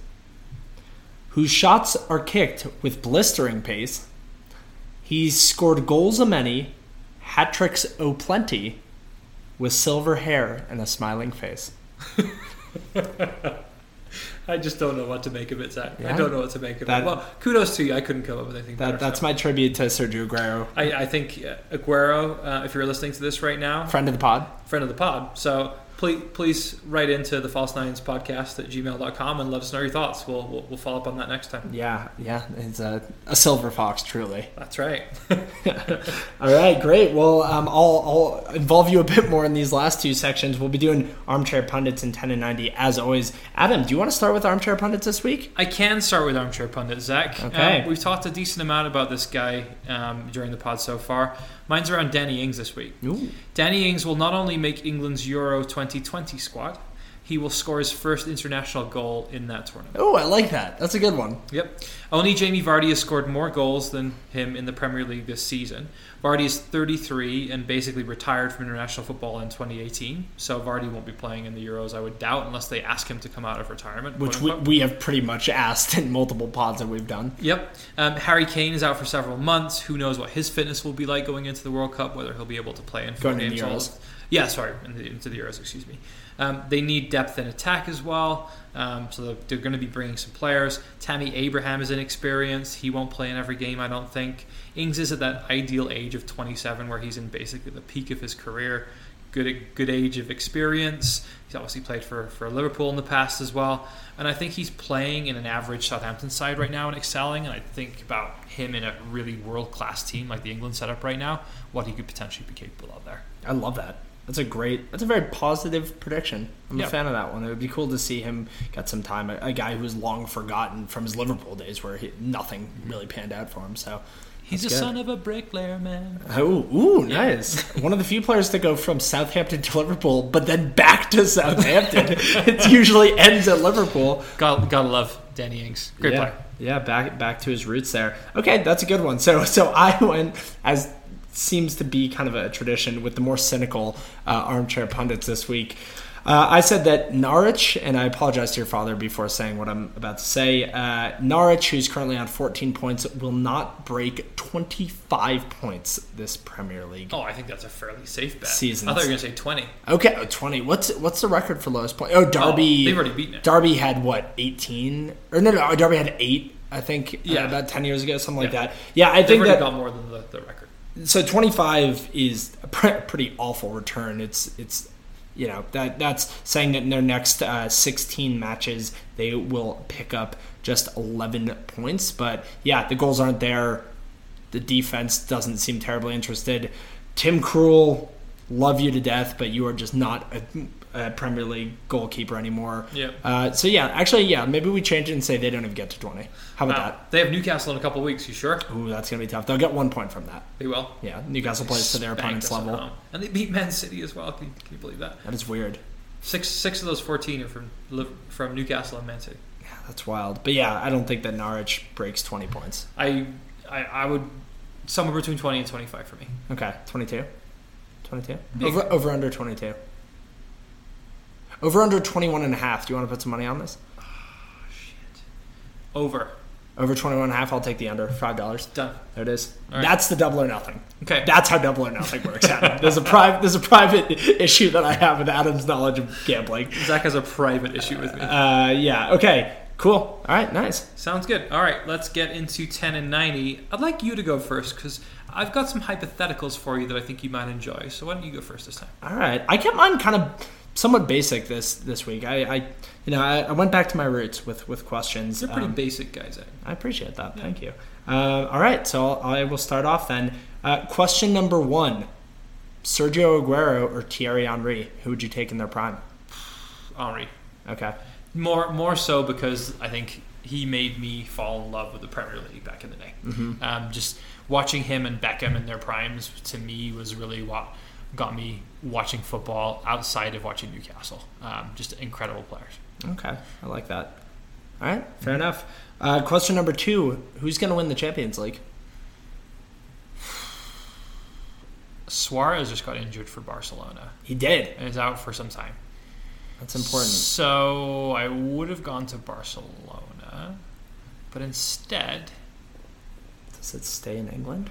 whose shots are kicked with blistering pace. He's scored goals a many, hat tricks o plenty, with silver hair and a smiling face. I just don't know what to make of it, Zach. I don't know what to make of That- it. Well, kudos to you. I couldn't come up with anything better. That, that's so. my tribute to Sergio Aguero, I, I think uh, Aguero, uh, if you're listening to this right now, friend of the pod. friend of the pod. So please, please write into the False Nines podcast at gmail.com and let us know your thoughts. We'll, we'll, we'll follow up on that next time. Yeah, yeah, it's a, a silver fox, truly. That's right. All right, great. Well, um, I'll, I'll involve you a bit more in these last two sections. We'll be doing armchair pundits in 10 and 90 as always. Adam, do you want to start with armchair pundits this week? I can start with Armchair pundits, Zach. Okay. Um, we've talked a decent amount about this guy um, during the pod so far. Mine's around Danny Ings this week. Ooh. Danny Ings will not only make England's Euro 2020 squad, he will score his first international goal in that tournament. Oh, I like that. That's a good one. Yep. Only Jamie Vardy has scored more goals than him in the Premier League this season. Vardy is 33 and basically retired from international football in 2018. So Vardy won't be playing in the Euros, I would doubt, unless they ask him to come out of retirement. Which we, we have pretty much asked in multiple pods that we've done. Yep. Um, Harry Kane is out for several months. Who knows what his fitness will be like going into the World Cup? Whether he'll be able to play in four Going games. Yeah, sorry, in the, into the Euros. Excuse me. Um, they need depth in attack as well. Um, so they're, they're going to be bringing some players. Tammy Abraham is inexperienced. He won't play in every game, I don't think. Ings is at that ideal age of 27, where he's in basically the peak of his career. Good, good age of experience. He's obviously played for, for Liverpool in the past as well. And I think he's playing in an average Southampton side right now and excelling. And I think about him in a really world class team like the England setup right now, what he could potentially be capable of there. I love that. That's a great. That's a very positive prediction. I'm Yeah. a fan of that one. It would be cool to see him get some time. A, a guy who's long forgotten from his Liverpool days, where he, nothing really panned out for him. So He's a good. son of a bricklayer, man. Oh, ooh, nice. One of the few players to go from Southampton to Liverpool, but then back to Southampton. it usually ends at Liverpool. Gotta, gotta love Danny Ings. Great yeah. player. Yeah, back back to his roots there. Okay, that's a good one. So so I went as seems to be kind of a tradition with the more cynical uh, armchair pundits this week. Uh, I said that Norwich, and I apologize to your father before saying what I'm about to say. Uh, Norwich, who's currently on 14 points, will not break 25 points this Premier League. Oh, I think that's a fairly safe bet. Seasons. I thought you were gonna say twenty. Okay, oh, 20. What's what's the record for lowest point? Oh, Derby. Oh, they've already beaten it. Derby had what 18 or no, no, Derby had eight. I think uh, Yeah. about 10 years ago, something like that. Yeah, I think They've think already that got more than the, the record. So 25 is a pre- pretty awful return. It's it's you know that that's saying that in their next uh, 16 matches they will pick up just 11 points. But yeah, the goals aren't there. The defense doesn't seem terribly interested. Tim Krul, love you to death, but you are just not a, a Premier League goalkeeper anymore. Yeah. Uh, so yeah, actually, yeah, maybe we change it and say they don't even get to 20. How about Uh, they have Newcastle in a couple of weeks. You sure? that? Ooh, that's gonna be tough. They'll get one point from that. They will. Yeah, Newcastle plays to their opponent's level. and they beat Man City as well. Can, can you believe that? That is weird. Six six of those fourteen are from from Newcastle and Man City. Yeah, that's wild. But yeah, I don't think that Norwich breaks 20 points. I I, I would somewhere between twenty and twenty five for me. Okay, 22. 22. Over over under 22. Over under 21 and a half. Do you want to put some money on this? Oh, shit. Over. Over 21 and a half, I'll take the under. $5. Done. There it is. Right. That's the double or nothing. Okay. That's how double or nothing works. Adam. There's a private there's a private issue that I have with Adam's knowledge of gambling. Zach has a private issue with me. Uh, yeah. Okay. Cool. All right. Nice. Sounds good. All right, let's get into 10 and 90. I'd like you to go first because I've got some hypotheticals for you that I think you might enjoy. So why don't you go first this time? All right. I kept mine kind of somewhat basic this this week. I, I you know I, I went back to my roots with with questions. You're pretty Um, basic guys. I appreciate that. Thank you. Uh, all right, so I'll, I will start off then. Uh, question number one: Sergio Aguero or Thierry Henry? Who would you take in their prime? Henry. Okay. More, more so because I think he made me fall in love with the Premier League back in the day. Mm-hmm. Um, just watching him and Beckham in their primes to me was really what got me watching football outside of watching Newcastle. Um, just incredible players. Okay, I like that. All right, fair enough. Uh, question number two: Who's going to win the Champions League? Suarez just got injured for Barcelona He did. and is out for some time. That's important. So I would have gone to Barcelona, but instead, Does it stay in England?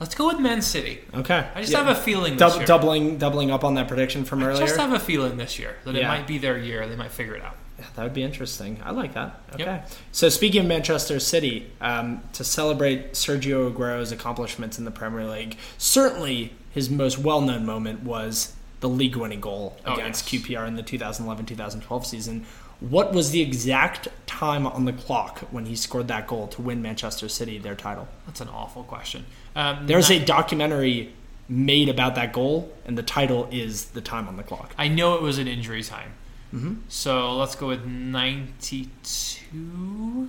Let's go with Man City. Okay. I just Yeah. have a feeling this Dou- year. doubling doubling up on that prediction from earlier. I just have a feeling this year that it might be their year. They might figure it out. Yeah, that would be interesting. I like that. Okay. Yep. So speaking of Manchester City, um, to celebrate Sergio Aguero's accomplishments in the Premier League, certainly his most well-known moment was the league-winning goal Oh, against yes. QPR in the 2011-2012 season. What was the exact time on the clock when he scored that goal to win Manchester City their title? That's an awful question. Um, There's a documentary made about that goal, and the title is "The Time on the Clock." I know it was an injury time. hmm So let's go with 92,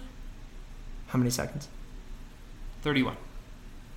How many seconds? 31.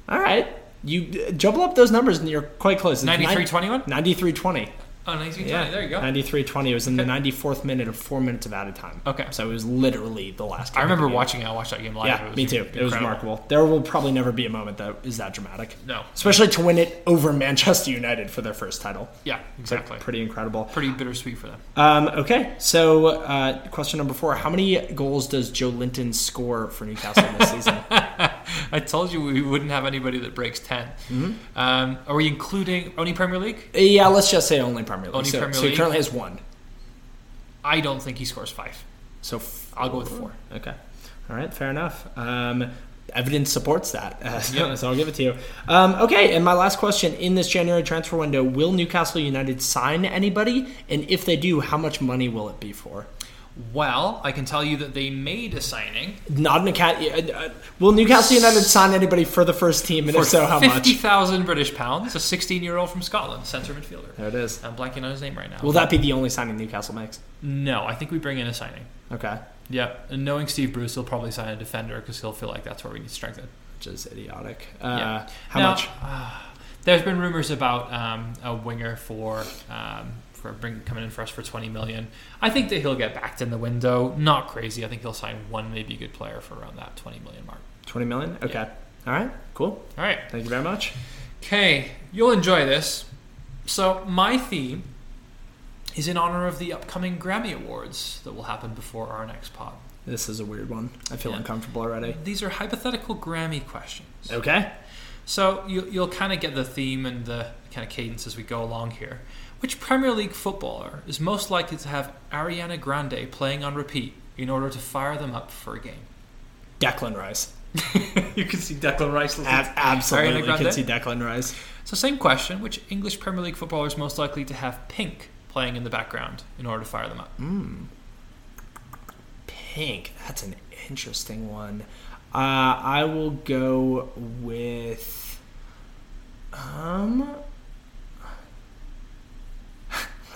All right, you uh, jumble up those numbers, and you're quite close. It's 93 21? 93 20. Oh, 93 Yeah, 20. There you go. 93 20. It was in the 94th minute of four minutes of added time. Okay. So it was literally the last game I remember watching it. I watched that game live. Yeah, me too. It was remarkable. There will probably never be a moment that is that dramatic. No. Especially to win it over Manchester United for their first title. Yeah, exactly. pretty incredible. Pretty bittersweet for them. Um, okay, so uh, question number four: How many goals does Joelinton score for Newcastle this season? I told you we wouldn't have anybody that breaks 10. Mm-hmm. Um, are we including only Premier League? yeah, let's just say only Premier League. Only so, Premier so he currently has one. I don't think he scores five. So I'll go with four. Okay. All right. Fair enough. Um, evidence supports that. Uh, so, Yep. so I'll give it to you. Um, okay. And my last question in this January transfer window: Will Newcastle United sign anybody? And if they do, how much money will it be for? Well, I can tell you that they made a signing Not an account. Uh, uh, will Newcastle United sign anybody for the first team? And for if so, how fifty much? thousand British pounds. A sixteen-year-old from Scotland, centre midfielder. There it is. I'm blanking on his name right now. Will that be the only signing Newcastle makes? no, I think we bring in a signing. Okay. Yeah, and knowing Steve Bruce, he'll probably sign a defender because he'll feel like that's where we need to strengthen. Which is idiotic. Uh, Yeah. How Now, much? uh, there's been rumors about um, a winger for um, for bring, coming in for us for 20 million. I think that he'll get backed in the window. Not crazy. I think he'll sign one maybe good player for around that 20 million mark. Twenty million. Okay. Yeah. All right. Cool. All right. Thank you very much. Okay, you'll enjoy this. So my theme is in honor of the upcoming Grammy Awards that will happen before our next pod. This is a weird one. I feel Yeah. uncomfortable already. These are hypothetical Grammy questions. Okay. So you, you'll kind of get the theme and the kind of cadence as we go along here. Which Premier League footballer is most likely to have Ariana Grande playing on repeat in order to fire them up for a game? Declan Rice. you can see Declan Rice. Ab- absolutely, you can see Declan Rice. So, same question: Which English Premier League footballer is most likely to have Pink playing in the background in order to fire them up? Pink. That's an interesting one. Uh, I will go with. Um.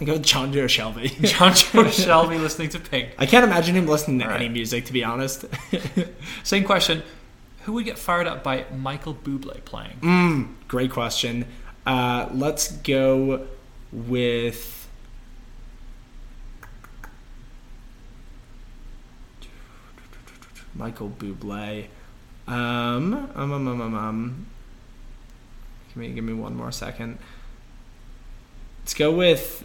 I go with Jonjo Shelvey. Jonjo Shelvey listening to Pink. I can't imagine him listening to right. any music, to be honest. Same question: Who would get fired up by Michael Bublé playing? mm, great question. Uh, let's go with. Michael Bublé. Um, um, um, um, um, um. Give me, give me one more second. Let's go with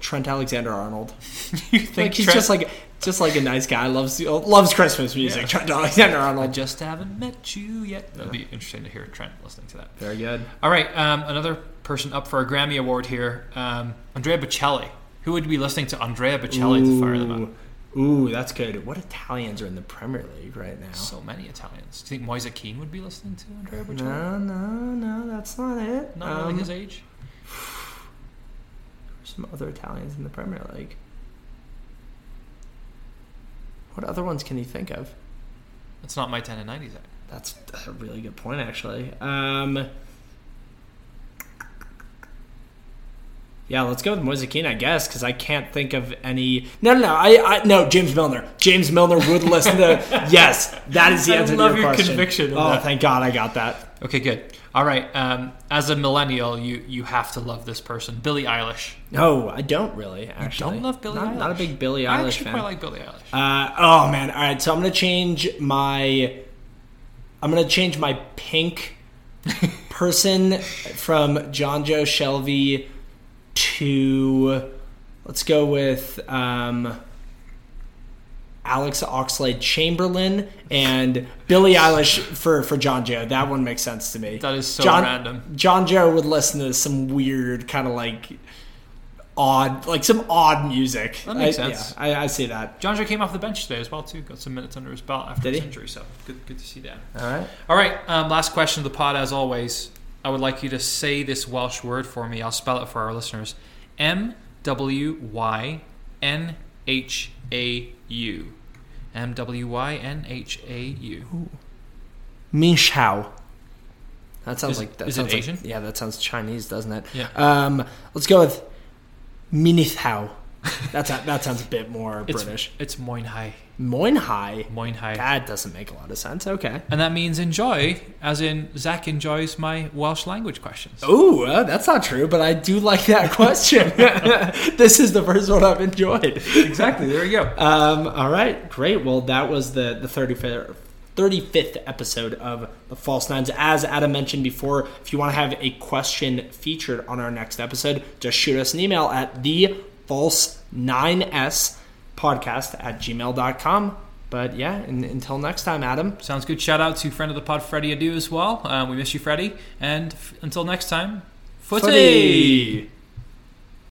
Trent Alexander Arnold. you think Like he's Trent- just like just like a nice guy. Loves loves Christmas music. Yeah. Trent Alexander Arnold. I just haven't met you yet. That'd be interesting to hear Trent listening to that. Very good. All right, um, another person up for a Grammy Award here, um, Andrea Bocelli. Who would be listening to Andrea Bocelli to fire them up? Ooh, Ooh, that's good. What Italians are in the Premier League right now? So many Italians. Do you think Moise Kean would be listening to Andrea Bocelli? no, no, no, that's not it. Not Um, really his age. Some other Italians in the Premier League. What other ones can you think of? It's not my 10 and 90s. act. That's a really good point, actually. Um, yeah, let's go with Moise Kean, I guess, because I can't think of any. No, no, no. I, I no James Milner. James Milner would listen to. yes, that is the I answer love to your, your question. conviction Oh, that. thank God, I got that. Okay, good. All right. Um, as a millennial, you you have to love this person, Billie Eilish. No, I don't really. Actually, don't love Billie not, Not a big Billie I Eilish actually fan. quite like Billie Eilish. Uh, oh man! All right, so I'm gonna change my. I'm gonna change my pink person from Jonjo Shelvey to. Let's go with um, Alex Oxlade Chamberlain and Billie Eilish for for Jonjo. That one makes sense to me. That is so John, random. Jonjo would listen to some weird kind of like odd, like some odd music. That makes I- sense. Yeah, I, I see that. Jonjo came off the bench today as well too. Got some minutes under his belt after Did his he? injury, so good good to see that. All right. All right, um, last question of the pod, as always. I would like you to say this Welsh word for me. I'll spell it for our listeners. M W Y N H A U. M W Y N H A U. Minshao. That sounds Is- like that is it sounds like- yeah, that sounds Chinese, doesn't it? Yeah. Um, let's go with Minithao. That's a, that sounds a bit more It's British. It's Moin Hai. Moinhai. Moin Hai. That doesn't make a lot of sense. Okay. And that means enjoy, as in Zach enjoys my Welsh language questions. Ooh, uh, that's not true, but I do like that question. this is the first one I've enjoyed. Exactly. There you go. Um, all right, great. Well, that was the the 35th, 35th episode of the False Nines. As Adam mentioned before, if you want to have a question featured on our next episode, just shoot us an email at the false 9s podcast at gmail.com. But yeah, and, until next time, Adam. Sounds good. Shout out to friend of the pod, Freddie Adu, as well. Um, we miss you, Freddie. And f- until next time, footy. Footy.